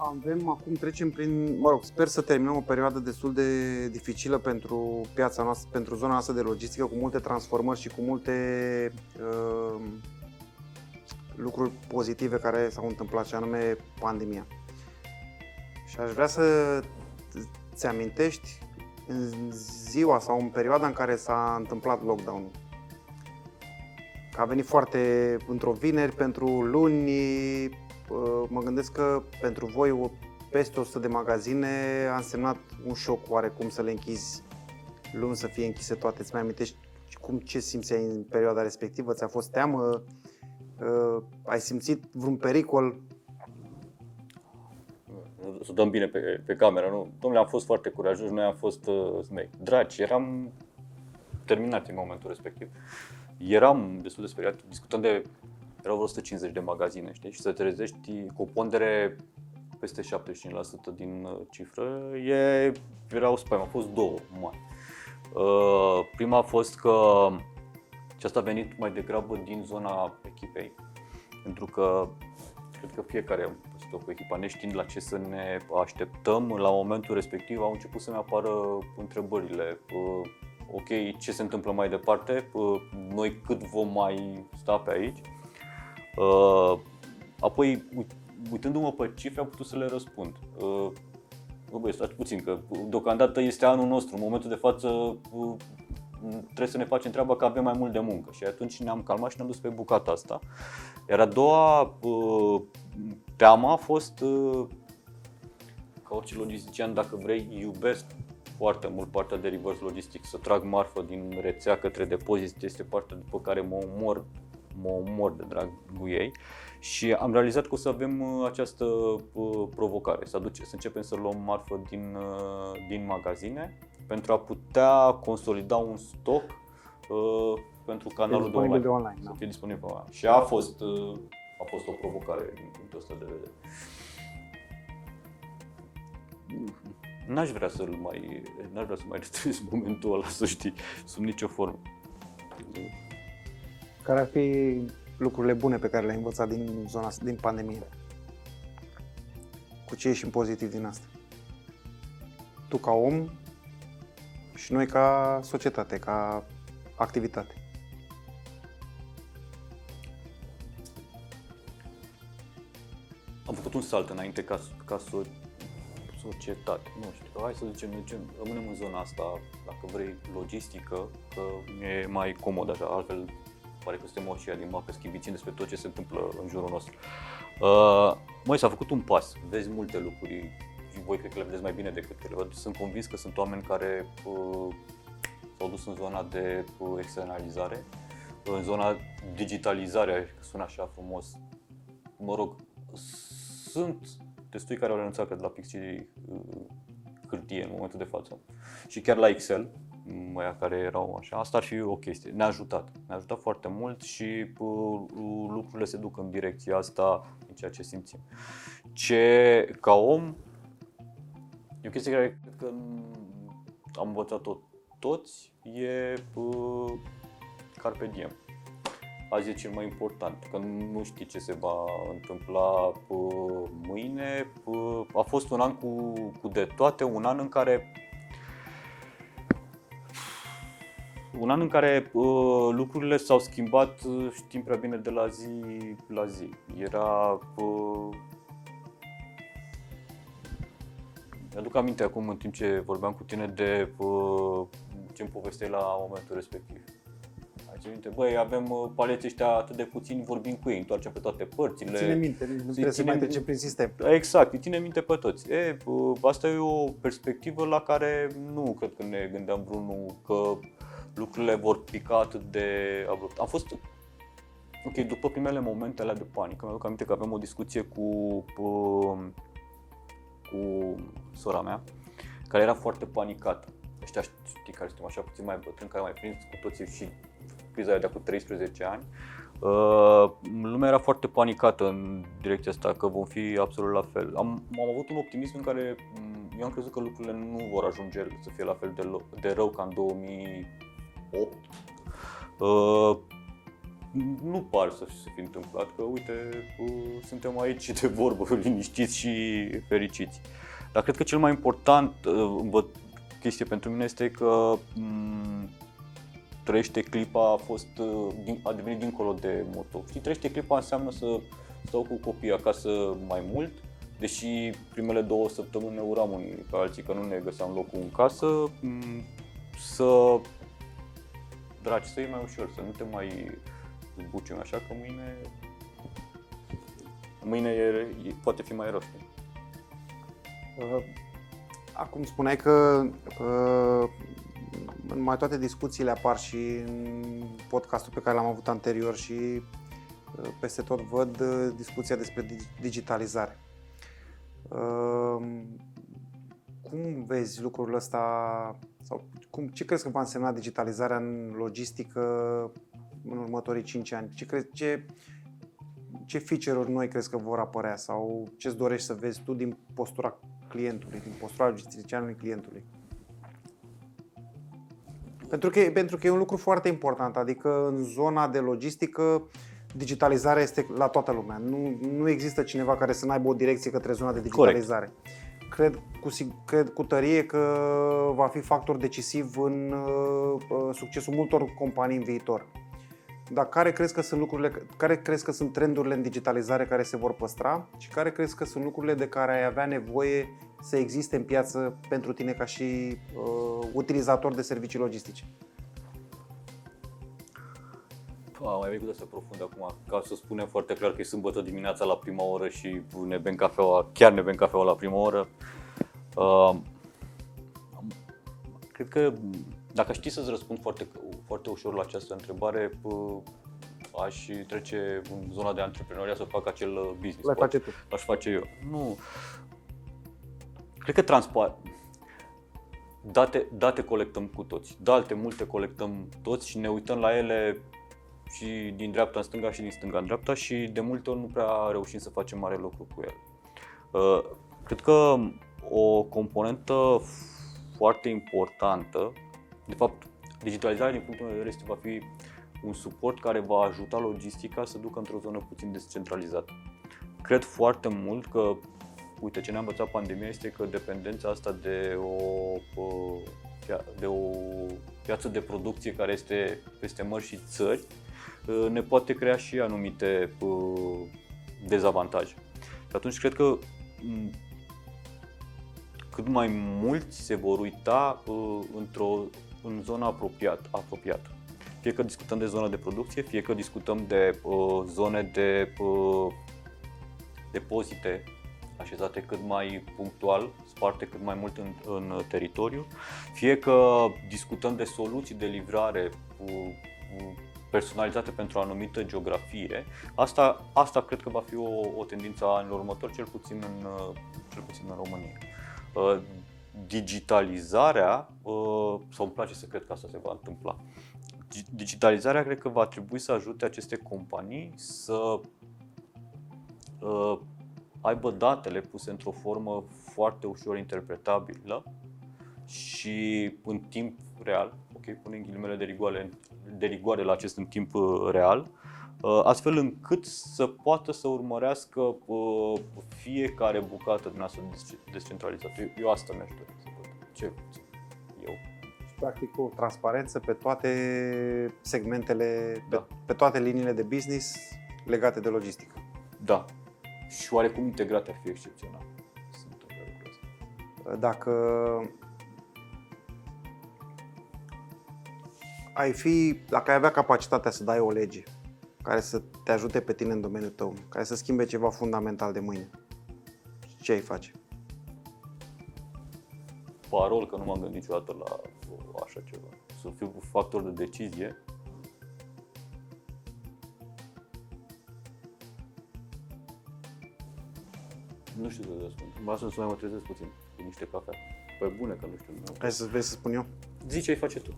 Avem, acum trecem prin, mă rog, sper să terminăm o perioadă destul de dificilă pentru piața noastră, pentru zona noastră de logistică, cu multe transformări și cu multe uh, lucruri pozitive care s-au întâmplat, și anume pandemia. Și aș vrea să ți amintești în ziua sau în perioada în care s-a întâmplat lockdown-ul. Că a venit foarte într-o vineri pentru luni, uh, mă gândesc că pentru voi o- peste 100 de magazine a însemnat un șoc oarecum să le închizi luni să fie închise toate. Îți mai amintești cum ce simțeai în perioada respectivă? Ți-a fost teamă? Uh, ai simțit vreun pericol? Să dăm bine pe, pe cameră, nu? Domnule, am fost foarte curajoși, noi am fost uh, smei. Dragi, eram terminat în momentul respectiv. Eram destul de speriat, discutăm de, erau vreo 150 de magazine, știi? Și să te trezești cu o pondere peste 75% din uh, cifră, e, erau spaime, au fost două mari. Uh, prima a fost că și asta a venit mai degrabă din zona echipei, pentru că cred că fiecare am păstrat cu echipa, neștiind la ce să ne așteptăm, la momentul respectiv au început să ne apară întrebările. Uh, ok, ce se întâmplă mai departe? Uh, noi cât vom mai sta pe aici? Uh, apoi, uit- uitându-mă pe cifre, am putut să le răspund. Uh, Bă, băi, stați puțin, că deocamdată este anul nostru. În momentul de față uh, trebuie să ne facem treaba că avem mai mult de muncă. Și atunci ne-am calmat și ne-am dus pe bucata asta. Iar a doua uh, teamă a fost, uh, ca orice logistician, dacă vrei, iubesc foarte mult partea de reverse logistic, să trag marfă din rețea către depozit, este partea după care mă omor, mă omor de dragul ei. Și am realizat că o să avem uh, această uh, provocare, să, aduce, să începem să luăm marfă din, uh, din magazine pentru a putea consolida un stoc uh, pentru canalul de disponibil online. de online, Să da. fie disponibil online. Și a fost, uh, a fost o provocare din punctul ăsta de vedere. N-aș vrea să-l mai, n-aș vrea să mai retrăiesc momentul ăla, să știi, sub nicio formă. Care ar fi lucrurile bune pe care le-ai învățat din zona din pandemie? Cu ce ieșim pozitiv din asta? Tu ca om și noi ca societate, ca activitate. Am făcut un salt înainte ca, ca so, societate. Nu știu, hai să zicem, zicem, rămânem în zona asta, dacă vrei, logistică, că e mai comod așa, altfel pare că suntem oșia din mapă schivițind despre tot ce se întâmplă în jurul nostru. Uh, măi, s-a făcut un pas, vezi multe lucruri și voi cred că le vedeți mai bine decât ele. Sunt convins că sunt oameni care uh, s-au dus în zona de uh, externalizare, în zona digitalizare, că sună așa frumos. Mă rog, sunt destui care au renunțat, cred, la pixii uh, hârtie în momentul de față și chiar la Excel, măia care erau așa, asta ar fi o chestie. Ne-a ajutat, ne-a ajutat foarte mult și uh, lucrurile se duc în direcția asta, în ceea ce simțim. Ce, ca om, e o chestie care cred că am învățat-o toți, e uh, carpe diem. azi e cel mai important, că nu știi ce se va întâmpla uh, mâine. Uh, a fost un an cu, cu de toate, un an în care un an în care uh, lucrurile s-au schimbat, uh, știm prea bine, de la zi la zi. Era uh, Mi-aduc aminte acum în timp ce vorbeam cu tine de uh, ce îmi povesteai la momentul respectiv. Ați ține minte, băi, avem uh, paleții ăștia atât de puțini, vorbim cu ei, întoarcem pe toate părțile. Ține minte, nu trebuie să mai trecem prin sistem. Exact, îi ține minte pe toți. E, uh, asta e o perspectivă la care nu cred că ne gândeam vreunul că lucrurile vor pica atât de abrupt. Am fost Ok, după primele momente alea de panică, mi-aduc aminte că aveam o discuție cu, uh, cu sora mea, care era foarte panicată. Ăștia știi care suntem așa puțin mai bătrâni, care mai prins cu toții și criza de acum 13 ani. Uh, lumea era foarte panicată în direcția asta, că vom fi absolut la fel. Am, am avut un optimism în care mm, eu am crezut că lucrurile nu vor ajunge să fie la fel de, de rău ca în 2008. Uh, nu par să se fi întâmplat, că uite, uh, suntem aici de vorbă, liniștiți și fericiți. Dar cred că cel mai important uh, chestie pentru mine este că um, trăiește clipa a fost, uh, a devenit dincolo de moto. Și trăiește clipa înseamnă să stau cu copiii acasă mai mult, deși primele două săptămâni ne uram unii pe alții că nu ne găseam locul în casă, um, să dragi, să e mai ușor, să nu te mai zbucim așa că mâine mâine e, e, poate fi mai rău. Uh, acum spuneai că uh, în mai toate discuțiile apar și în podcastul pe care l-am avut anterior și uh, peste tot văd discuția despre digitalizare. Cum vezi lucrul ăsta sau cum, ce crezi că va însemna digitalizarea în logistică în următorii 5 ani? Ce, crezi, ce, ce feature-uri noi crezi că vor apărea sau ce-ți dorești să vezi tu din postura clientului, din postura logisticianului clientului? Pentru că, pentru că e un lucru foarte important, adică în zona de logistică digitalizarea este la toată lumea. Nu, nu există cineva care să n-aibă o direcție către zona de digitalizare. Corect. Cred cu, cred cu tărie că va fi factor decisiv în uh, uh succesul multor companii în viitor. Dar care crezi că sunt lucrurile, care crezi că sunt trendurile în digitalizare care se vor păstra și care crezi că sunt lucrurile de care ai avea nevoie să existe în piață pentru tine ca și uh, utilizator de servicii logistice? Pa, mai venit să profund acum, ca să spunem foarte clar că e sâmbătă dimineața la prima oră și ne bem cafeaua, chiar ne bem cafeaua la prima oră. Uh, cred că dacă știi să-ți răspund foarte, foarte ușor la această întrebare, aș trece în zona de antreprenoria să fac acel uh, business. L-ai face tu. Aș face eu. Nu. Cred că transport. Date, date colectăm cu toți. Date multe colectăm toți și ne uităm la ele și din dreapta în stânga și din stânga în dreapta și de multe ori nu prea reușim să facem mare lucru cu ele. Uh, cred că o componentă foarte importantă de fapt, digitalizarea, din punctul meu de vedere, este, va fi un suport care va ajuta logistica să ducă într-o zonă puțin descentralizată. Cred foarte mult că, uite, ce ne-a învățat pandemia este că dependența asta de o, de o piață de producție care este peste mări și țări ă, ne poate crea și anumite dezavantaje. Și atunci cred că cât mai mulți se vor uita ă, într-o în zona apropiat, apropiată. Fie că discutăm de zona de producție, fie că discutăm de uh, zone de uh, depozite așezate cât mai punctual, sparte cât mai mult în, în teritoriu, fie că discutăm de soluții de livrare uh, personalizate pentru o anumită geografie. Asta, asta cred că va fi o, o tendință a anilor următori, cel puțin în, uh, cel puțin în România. Uh, digitalizarea, uh, sau îmi place să cred că asta se va întâmpla, digitalizarea cred că va trebui să ajute aceste companii să uh, aibă datele puse într-o formă foarte ușor interpretabilă și în timp real, ok, punem ghilimele de rigoare, de rigoare la acest în timp uh, real, uh, astfel încât să poată să urmărească uh, fiecare bucată din asta desce- descentralizată. Eu, eu asta mi-aș dori să văd. Ce eu? Practic o transparență pe toate segmentele, Da. pe, pe toate liniile de business legate de logistică. Da. Și oarecum integrate ar fi excepțional. Sunt de lucrul ăsta. Dacă ai fi, dacă ai avea capacitatea să dai o lege care să te ajute pe tine în domeniul tău, care să schimbe ceva fundamental de mâine, ce ai face? Parol că nu m-am gândit niciodată la uh, așa ceva. Să fiu factor de decizie. Nu știu să răspund. Mă lasă să mai mă trezesc puțin cu niște cafea. Păi bune că nu știu. Nu. Hai să vrei să spun eu? Zi ce ai face tu.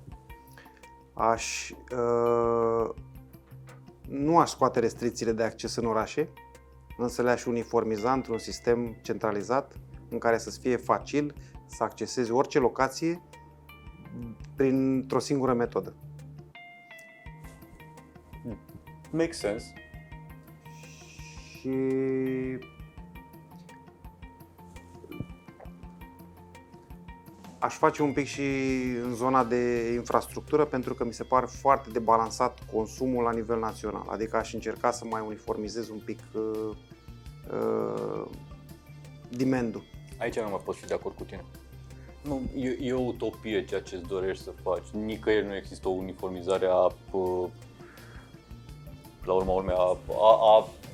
Aș, uh, nu aș scoate restricțiile de acces în orașe, însă le-aș uniformiza într-un sistem centralizat în care să-ți fie facil să accesezi orice locație printr-o singură metodă. Make sense. Și aș face un pic și în zona de infrastructură pentru că mi se pare foarte debalansat consumul la nivel național. Adică aș încerca să mai uniformizez un pic uh, uh, demand-ul. Aici nu mai pot fi de acord cu tine. Nu, e, e o utopie ceea ce îți dorești să faci. Nicăieri nu există o uniformizare a, pă, la urma urmei, a, a, a ve-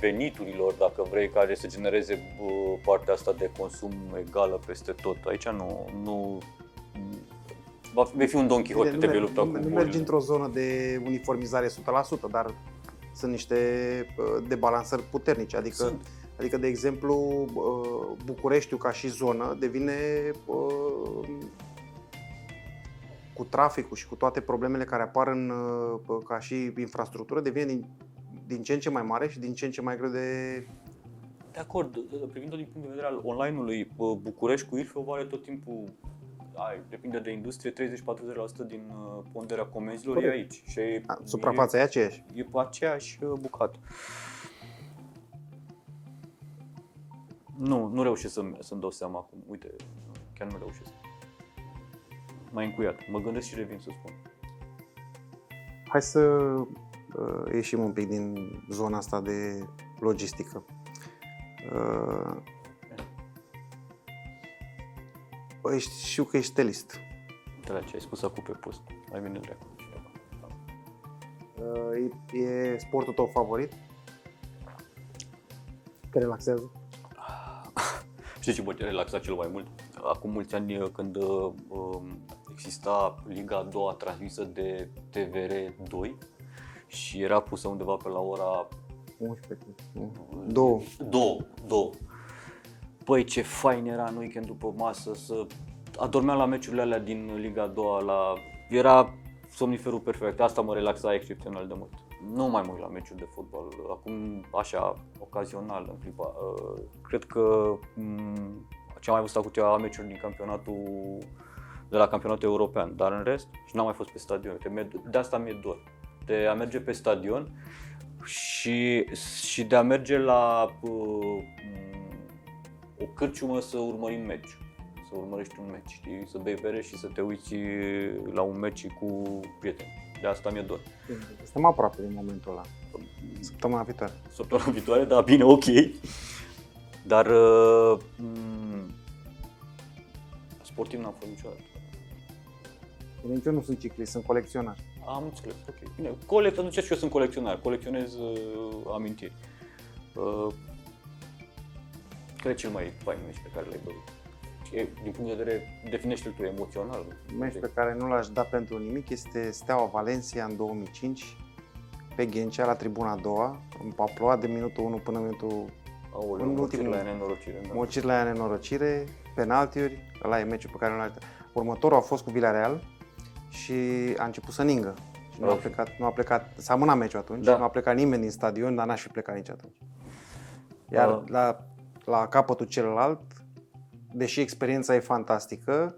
veniturilor, dacă vrei, care să genereze bă, partea asta de consum egală peste tot. Aici nu, nu va fi, vei fi un Don Quixote, Bine, te nu, vei merg- lupta nu, cu nu mergi bolile. într-o zonă de uniformizare 100%, dar sunt niște uh, debalansări puternice. Adică Sunt. Adică, de exemplu, uh, Bucureștiul ca și zonă devine uh, cu traficul și cu toate problemele care apar în, uh, ca și infrastructură, devine din, din ce în ce mai mare și din ce în ce mai greu de... De acord, privind-o din punct de vedere al online-ului, bă, București cu Ilfov are tot timpul, ai, depinde de industrie, 30-40% din uh, ponderea comenzilor e Corect. aici. Și e, A, Suprafața e aceeași. E, e pe aceeași uh, bucată. Nu, nu reușesc să-mi, să-mi dau seama acum. Uite, chiar nu reușesc. M-ai încuiat. Mă gândesc și revin să spun. Hai să uh, ieșim un pic din zona asta de logistică. Uh, ești, știu că ești stelist. De la ce ai spus acum pe post. Mai bine dracu. cineva. Uh, e, e sportul tău favorit? Te relaxează? Știi ce mă relaxa cel mai mult? Acum mulți ani uh, când uh, um, exista Liga a doua transmisă de TVR 2 și era pusă undeva pe la ora 11. nu? Două. Două, două. Păi ce fain era în weekend după masă să adormeam la meciurile alea din Liga a doua la... Era somniferul perfect, asta mă relaxa excepțional de mult. Nu mai mă uit la meciuri de fotbal, acum așa, ocazional în clipa. Uh, Cred că m, ce am mai văzut acum ceva meciuri din campionatul de la campionatul european, dar în rest și n-am mai fost pe stadion. Uite, mi-e- De asta mi-e dor. De a merge pe stadion și, și de a merge la uh, m, o cârciumă să urmărim meci. Să urmărești un meci, știi? Să bei bere și să te uiți la un meci cu prieteni. De asta mi-e dor. Suntem aproape din momentul ăla. Săptămâna viitoare. Săptămâna viitoare, da, bine, ok. Dar uh, m, sportiv n-am fost niciodată. Nici eu nu sunt ciclist, sunt colecționar. Am înțeles, ok. Bine, colect, nu știu și eu sunt colecționar, colecționez uh, amintiri. Uh, care e cel mai fain meci pe care l-ai văzut? E, din punct de vedere, definește-l tu emoțional. Meci pe care nu l-aș da pentru nimic este Steaua Valencia în 2005 pe Ghencea la tribuna a doua. A plouat de minutul 1 până minutul Aoleu, în în ultimul- la nenorocire. Da. mociri la nenorocire, penaltiuri, ăla e meciul pe care nu l-aș da. Următorul a fost cu Villarreal și a început să ningă. Și nu a Ok. plecat, nu a plecat, s-a amânat meciul atunci, Da. nu a plecat nimeni din stadion, dar n-aș fi plecat nici atunci. Iar Ah. la, la capătul celălalt, deși experiența e fantastică,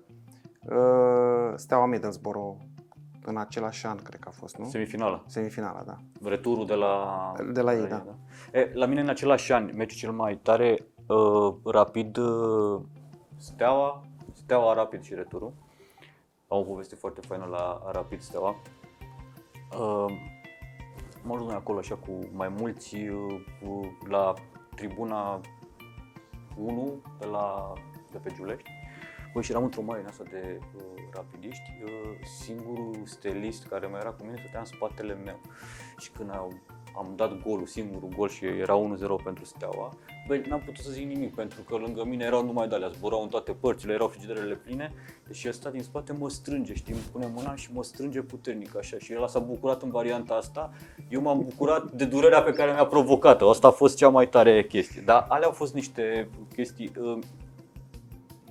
uh, Steaua Middlesbrough în același an, cred că a fost, nu? Semifinala. Semifinala, da. Returul de la... De la ei, da. E, la mine în același an, meciul cel mai tare, uh, Rapid, uh, Steaua, Steaua Rapid și returul. Am o poveste foarte faină la Rapid Steaua. Uh, am ajuns noi acolo așa cu mai mulți uh, cu, la tribuna 1 de, la, de pe Giulești. Băi, și eram într-o mare din asta de uh, rapidiști. Uh, singurul stelist care mai era cu mine stătea în spatele meu. Și când au, am dat golul, singurul gol și era 1-0 pentru Steaua, băi, n-am putut să zic nimic pentru că lângă mine erau numai de-alea, zburau în toate părțile, erau frigiderele pline. Și ăsta din spate mă strânge, știi, îmi pune mâna și mă strânge puternic așa. Și el s-a bucurat în varianta asta, eu m-am bucurat de durerea pe care mi-a provocat-o, asta a fost cea mai tare chestie, dar alea au fost niște chestii, uh,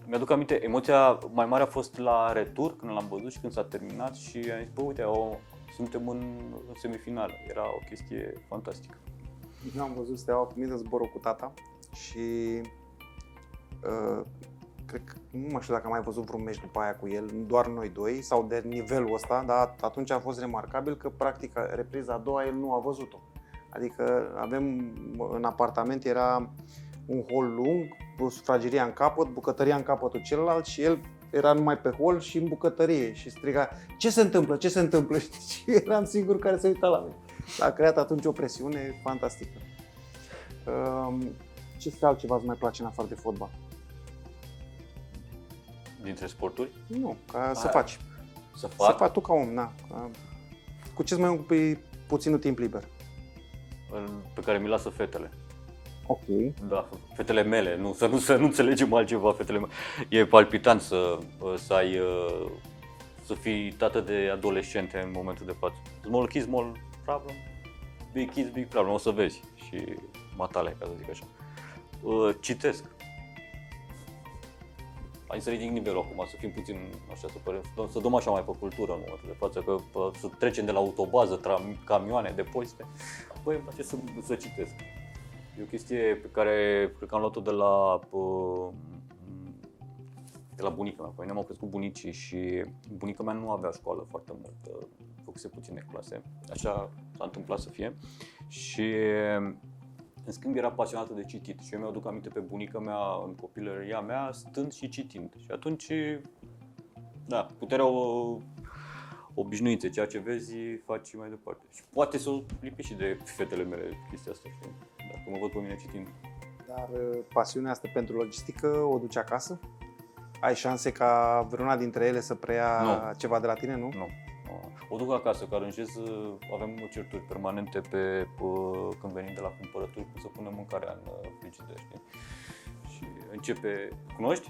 mi-aduc aminte, emoția mai mare a fost la retur, când l-am văzut și când s-a terminat și am zis, bă, uite, o, suntem în, în semifinală. Era o chestie fantastică. Eu am văzut Steaua primit în zborul cu tata și uh, cred că nu mai știu dacă am mai văzut vreun meci după aia cu el, doar noi doi, sau de nivelul ăsta, dar atunci a fost remarcabil că practic repriza a doua el nu a văzut-o. Adică avem în apartament era un hol lung, sufrageria în capăt, bucătăria în capătul celălalt și el era numai pe hol și în bucătărie și striga ce se întâmplă, ce se întâmplă și eram singur care se uita la mine. A creat atunci o presiune fantastică. Um, ce altceva îți mai place în afară de fotbal? Dintre sporturi? Nu, ca să faci. Să fac? Să faci tu ca om, na. Cu ce mai ocupi puținul timp liber? Pe care mi lasă fetele. Ok. Da, fetele mele, nu, să, nu, să nu înțelegem altceva, fetele mele. E palpitant să, să ai, să fii tată de adolescente în momentul de față. Small kids, small problem, big kids, big problem, o să vezi. Și matale, ca să zic așa. Citesc. Hai să ridic nivelul acum, să fim puțin așa, să, părem, să dăm așa mai pe cultură în momentul de față, că să trecem de la autobază, tram, camioane, depozite. Băi, îmi place să, să citesc. E o chestie pe care cred că am luat-o de la, de la bunica mea. Păi ne-am crescut bunicii și bunica mea nu avea școală foarte mult, făcuse puține clase. Așa s-a întâmplat să fie. Și în schimb era pasionată de citit și eu mi-aduc aminte pe bunica mea în copilăria mea stând și citind. Și atunci, da, puterea o obișnuințe, ceea ce vezi, faci mai departe. Și poate să o lipi și de fetele mele chestia asta, știi? Dacă mă văd pe mine citind. Dar uh, pasiunea asta pentru logistică o duci acasă? Ai șanse ca vreuna dintre ele să preia nu. ceva de la tine, nu? Nu. O duc acasă, că aranjez, uh, avem certuri permanente pe, pe când venim de la cumpărături, cum să punem mâncarea în uh, frigider, știi? Și începe, cunoști?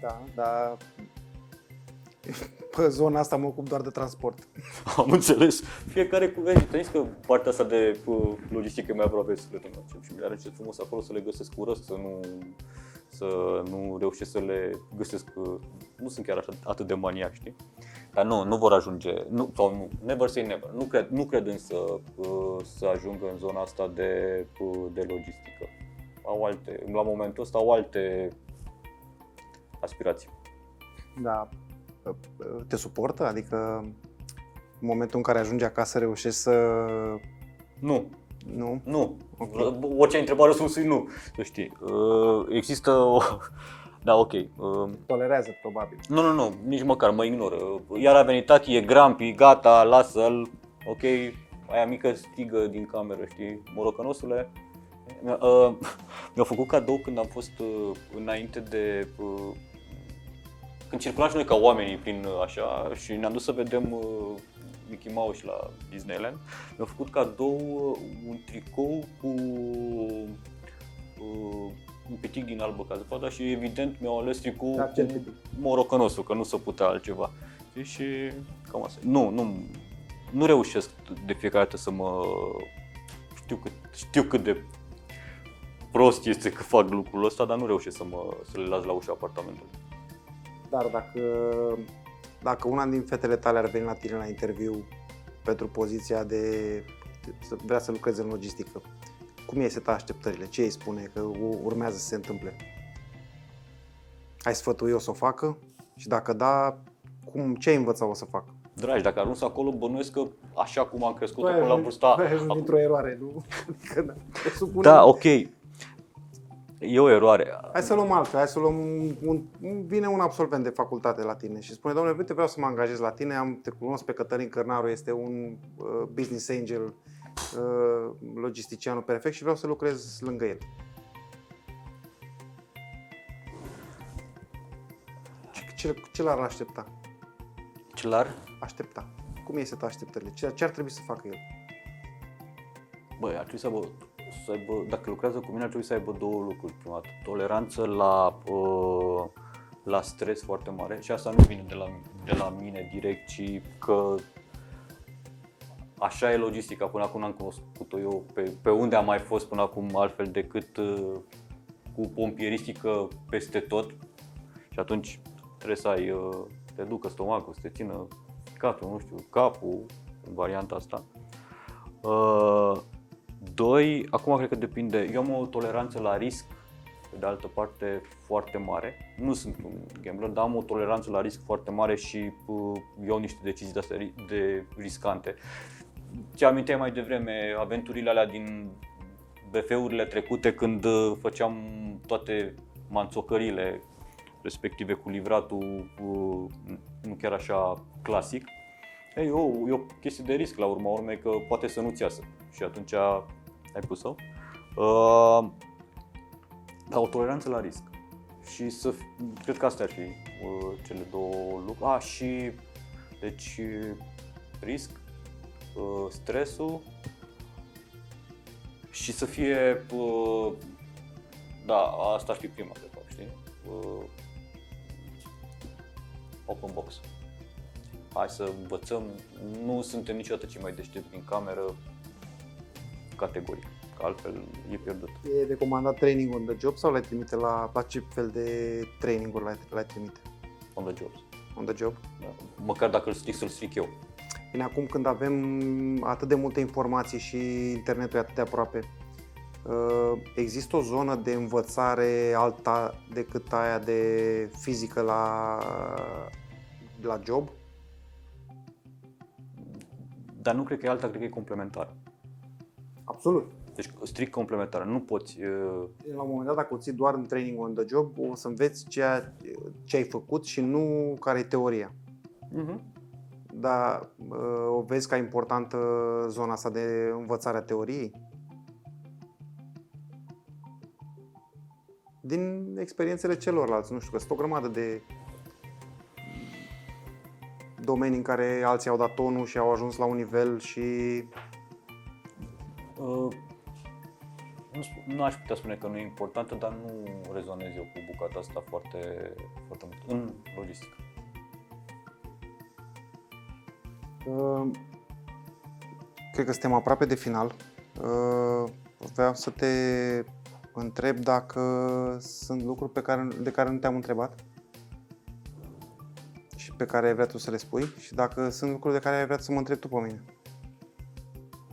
Da, dar pe zona asta mă ocup doar de transport. Am înțeles. Fiecare cu Te că partea asta de logistică e mai aproape sufletul meu. Și mi-a ce frumos acolo să le găsesc cu răst, să nu, să nu reușesc să le găsesc. Nu sunt chiar așa, atât de maniac, știi? Dar nu, nu vor ajunge, nu, sau nu, never say never. Nu cred, nu cred însă să ajungă în zona asta de, de logistică. Au alte, la momentul ăsta au alte aspirații. Da, te suportă? Adică în momentul în care ajungi acasă reușești să... Nu. Nu? Nu. Okay. Orice ai întrebat răspunsul e nu, să știi. Uh, există o... Da, ok. Uh, Tolerează, probabil. Nu, nu, nu, nici măcar, mă ignoră. Iar a venit tati, e grampi, gata, lasă-l, ok, aia mică stigă din cameră, știi, morocănosule. Uh, mi-a făcut cadou când am fost uh, înainte de uh, când circulam și noi ca oamenii prin uh, așa și ne-am dus să vedem uh, Mickey Mouse la Disneyland, mi-a făcut cadou uh, un tricou cu uh, un pitic din albă ca zăpada și evident mi-au ales tricou da, cu morocănosul, că nu se putea altceva. Și cam asta. Nu, nu, nu reușesc de fiecare dată să mă... Știu cât, știu cât de prost este că fac lucrul ăsta, dar nu reușesc să, mă, să le las la ușa apartamentului. Dar dacă, dacă una din fetele tale ar veni la tine la interviu pentru poziția de, de să vrea să lucreze în logistică, cum e seta așteptările? Ce îi spune că urmează să se întâmple? Ai sfătui o să o facă? Și dacă da, cum, ce ai învățat o să facă? dragi. Dacă ajuns acolo, bănuiesc că așa cum am crescut Tu ai până la ajuns- vârsta... tu ai ajuns dintr-o eroare, nu? Adică, da, presupunem- Da, ok. E o eroare. Hai să luăm altfel, hai să luăm un, un, vine un absolvent de facultate la tine și spune, domnule, uite, vreau să mă angajez la tine, am te cunosc pe Cătălin Cărnaru, este un uh, business angel, uh, logisticianul perfect și vreau să lucrez lângă el. Ce, ce, ce l-ar aștepta? Celar? Aștepta. Cum este așteptările? Ce, ce ar trebui să facă el? Băi, ar trebui să aibă, să aibă, dacă lucrează cu mine, ar trebui să aibă două lucruri. Prima dată, toleranță la, uh, la stres foarte mare și asta nu vine de la, de la mine direct, ci că așa e logistica. Până acum n-am cunoscut-o eu pe, pe unde am mai fost până acum altfel decât uh, cu pompieristică peste tot și atunci trebuie să ai, uh, te ducă stomacul, să te țină ficatul, nu știu, capul, în varianta asta. Uh, doi, acum cred că depinde, eu am o toleranță la risc, pe de altă parte, foarte mare. Nu sunt un gambler, dar am o toleranță la risc foarte mare și uh, iau niște decizii de, astea ri- de riscante. Ce aminteai mai devreme, aventurile alea din BF-urile trecute când uh, făceam toate manțocările respective cu livratul uh, nu chiar așa clasic. Ei, oh, e o chestie de risc la urma urmei că poate să nu-ți iasă și atunci ai pus-o. Uh, da, o toleranță la risc. Și să, fi- cred că astea ar fi uh, cele două lucruri. A, și, deci, risc, uh, stresul și să fie, uh, da, asta ar fi prima, de fapt, știi? Uh, open box. Hai să învățăm, nu suntem niciodată cei mai deștepți din cameră, categoric, că altfel e pierdut. E recomandat training on the job sau l-ai trimite la, la ce fel de training-uri l-ai, l-ai trimite? On the jobs. On the job? Da. Măcar dacă îl stric, să-l stric eu. Bine, acum când avem atât de multe informații și internetul e atât de aproape, uh, există o zonă de învățare alta decât aia de fizică la, la job? Dar nu cred că e alta, cred că e complementară. Absolut. Deci strict complementară. Nu poți... uh, La un moment dat, dacă o ții doar în training on the job, o să înveți ceea ce ai făcut și nu care e teoria. Uh-huh. Dar uh, o vezi ca importantă zona asta de învățare a teoriei? Din experiențele celorlalți, nu știu, că sunt o grămadă de domenii în care alții au dat tonul și au ajuns la un nivel și Uh, nu, sp- nu aș putea spune că nu e importantă, dar nu rezonez eu cu bucata asta foarte, foarte mult. În logistică. Uh, cred că suntem aproape de final. Uh, vreau să te întreb dacă sunt lucruri pe care, de care nu te-am întrebat și pe care ai vrea tu să le spui și dacă sunt lucruri de care ai vrea să mă întrebi tu pe mine.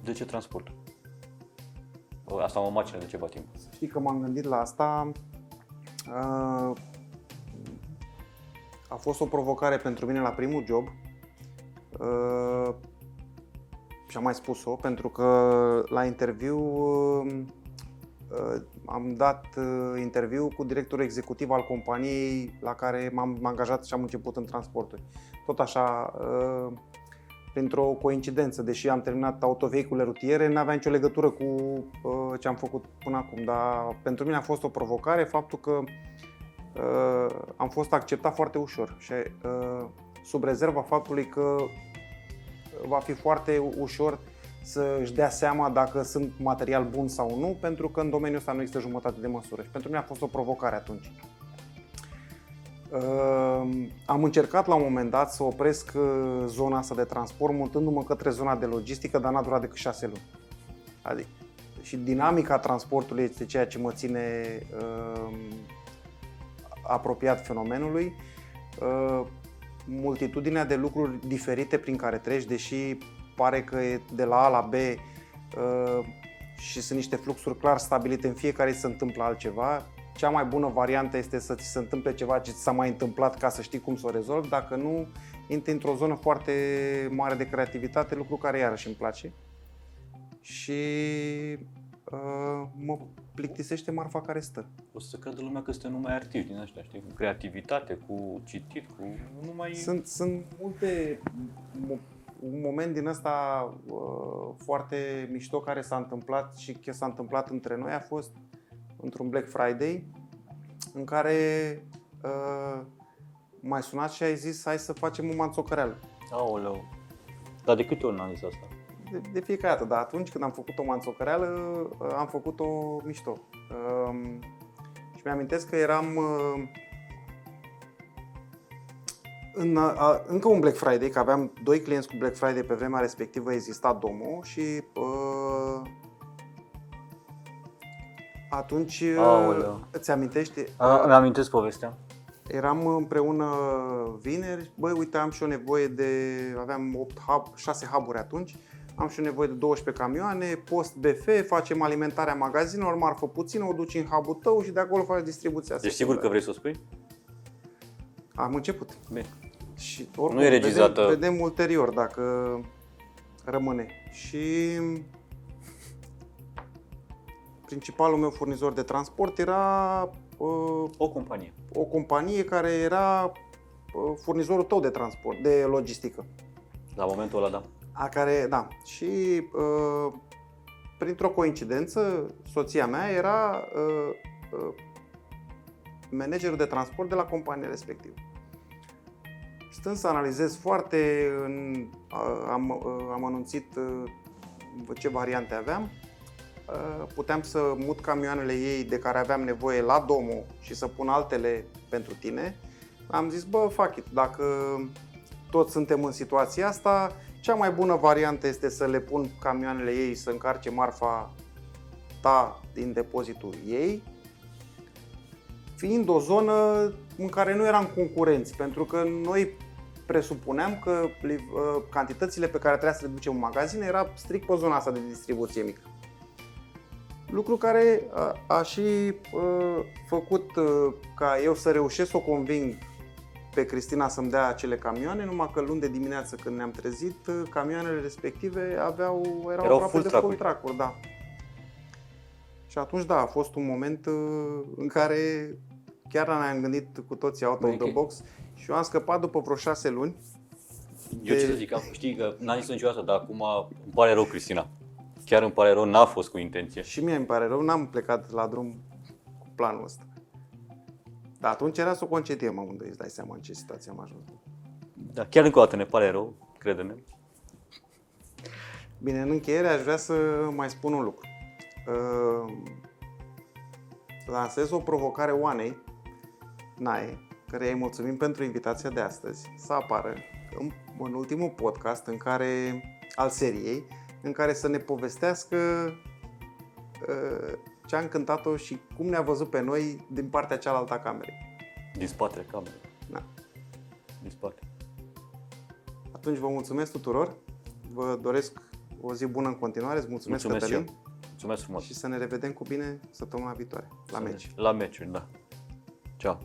De ce transport? Uh, Asta mă macină de ceva timp. Știi că m-am gândit la asta. Uh, a fost o provocare pentru mine la primul job. Uh, și am mai spus-o, pentru că la interviu uh, uh, am dat uh, interviu cu directorul executiv al companiei la care m-am angajat și am început în transporturi. Tot așa, uh, printr-o coincidență, deși am terminat autovehicule rutiere, nu avea nicio legătură cu uh, ce am făcut până acum, dar pentru mine a fost o provocare faptul că uh, am fost acceptat foarte ușor și uh, sub rezerva faptului că va fi foarte ușor să își dea seama dacă sunt material bun sau nu, pentru că în domeniul ăsta nu există jumătate de măsură și pentru mine a fost o provocare atunci. Uh, am încercat la un moment dat să opresc uh, zona asta de transport, mutându-mă către zona de logistică, dar n-a durat decât șase luni. Adică, și dinamica transportului este ceea ce mă ține uh, apropiat fenomenului. Uh, multitudinea de lucruri diferite prin care treci, deși pare că e de la A la B uh, și sunt niște fluxuri clar stabilite, în fiecare zi se întâmplă altceva. Cea mai bună variantă este să ți se întâmple ceva ce ți s-a mai întâmplat ca să știi cum să o rezolvi, dacă nu, intri într-o zonă foarte mare de creativitate, lucru care iarăși îmi place. Și uh, mă plictisește marfa care stă. O să creadă lumea că suntem numai artiști din ăștia, știi? Cu creativitate, cu citit, cu numai... Sunt, sunt multe, mo- un moment din ăsta uh, foarte mișto care s-a întâmplat și că s-a întâmplat între noi a fost într-un Black Friday în care uh, m-ai sunat și ai zis hai să facem o manțocăreală. Aoleu. Dar de câte ori n-am zis asta? De, de fiecare dată, dar atunci când am făcut o manțocăreală, uh, am făcut-o mișto. Um, și mi-amintesc că eram uh, în, a, încă un Black Friday, că aveam doi clienți cu Black Friday pe vremea respectivă, exista Domo și uh, atunci uh, Aoleu. îți amintești? A, îmi amintesc povestea. Eram împreună vineri, băi, uite, am și o nevoie de, aveam 8 hub, 6 hub atunci, am și o nevoie de 12 camioane, post BF, facem alimentarea magazinelor, marfă puțină, o duci în hub tău și de acolo faci distribuția. Deci sigur că vrei să o spui? Am început. Bine. Și oricum, Nu e regizată. Vedem, vedem ulterior dacă rămâne. Și principalul meu furnizor de transport era uh, O companie. o companie care era uh, furnizorul tău de transport, de logistică. La momentul ăla, da. A care, da. Și uh, printr-o coincidență, soția mea era uh, uh, managerul de transport de la compania respectivă. Stând să analizez foarte, în, uh, am, uh, am anunțit uh, ce variante aveam. Uh, puteam să mut camioanele ei de care aveam nevoie la Domo și să pun altele pentru tine. Am zis, bă, fuck it, dacă toți suntem în situația asta, cea mai bună variantă este să le pun camioanele ei să încarce marfa ta din depozitul ei, fiind o zonă în care nu eram concurenți, pentru că noi presupuneam că li- uh, cantitățile pe care trebuia să le ducem în magazin era strict pe zona asta de distribuție mică. Lucru care a, a și uh, făcut uh, ca eu să reușesc să o conving pe Cristina să-mi dea acele camioane, numai că luni de dimineață când ne-am trezit, uh, camioanele respective aveau, erau, Erau aproape full de track-uri. full track da. Și atunci, da, a fost un moment uh, în care chiar ne-am gândit cu toții out of Băi, the că- box și eu am scăpat după vreo șase luni. Eu ce De- să zic, am, știi că n-am zis niciodată, dar acum îmi pare rău, Cristina. Chiar îmi pare rău, n-a fost cu intenție. Și mie îmi pare rău, n-am plecat la drum cu planul ăsta. Dar atunci era să o concediem amândoi, îți dai seama în ce situație am ajuns. Dar chiar încă o dată ne pare rău, crede-ne. Bine, în încheiere aș vrea să mai spun un lucru. Uh, Lansez o provocare Oanei, Nae, care îi mulțumim pentru invitația de astăzi, să apară în, în ultimul podcast în care, al seriei, în care să ne povestească uh, ce a încântat-o și cum ne-a văzut pe noi din partea cealaltă a camerei. Din spatele camerei. Da. Din spate. Atunci vă mulțumesc tuturor, vă doresc o zi bună în continuare, îți mulțumesc, Mulțumesc Cătălin. eu. Mulțumesc frumos. și să ne revedem cu bine săptămâna viitoare la meci. La meciuri, da. Ciao.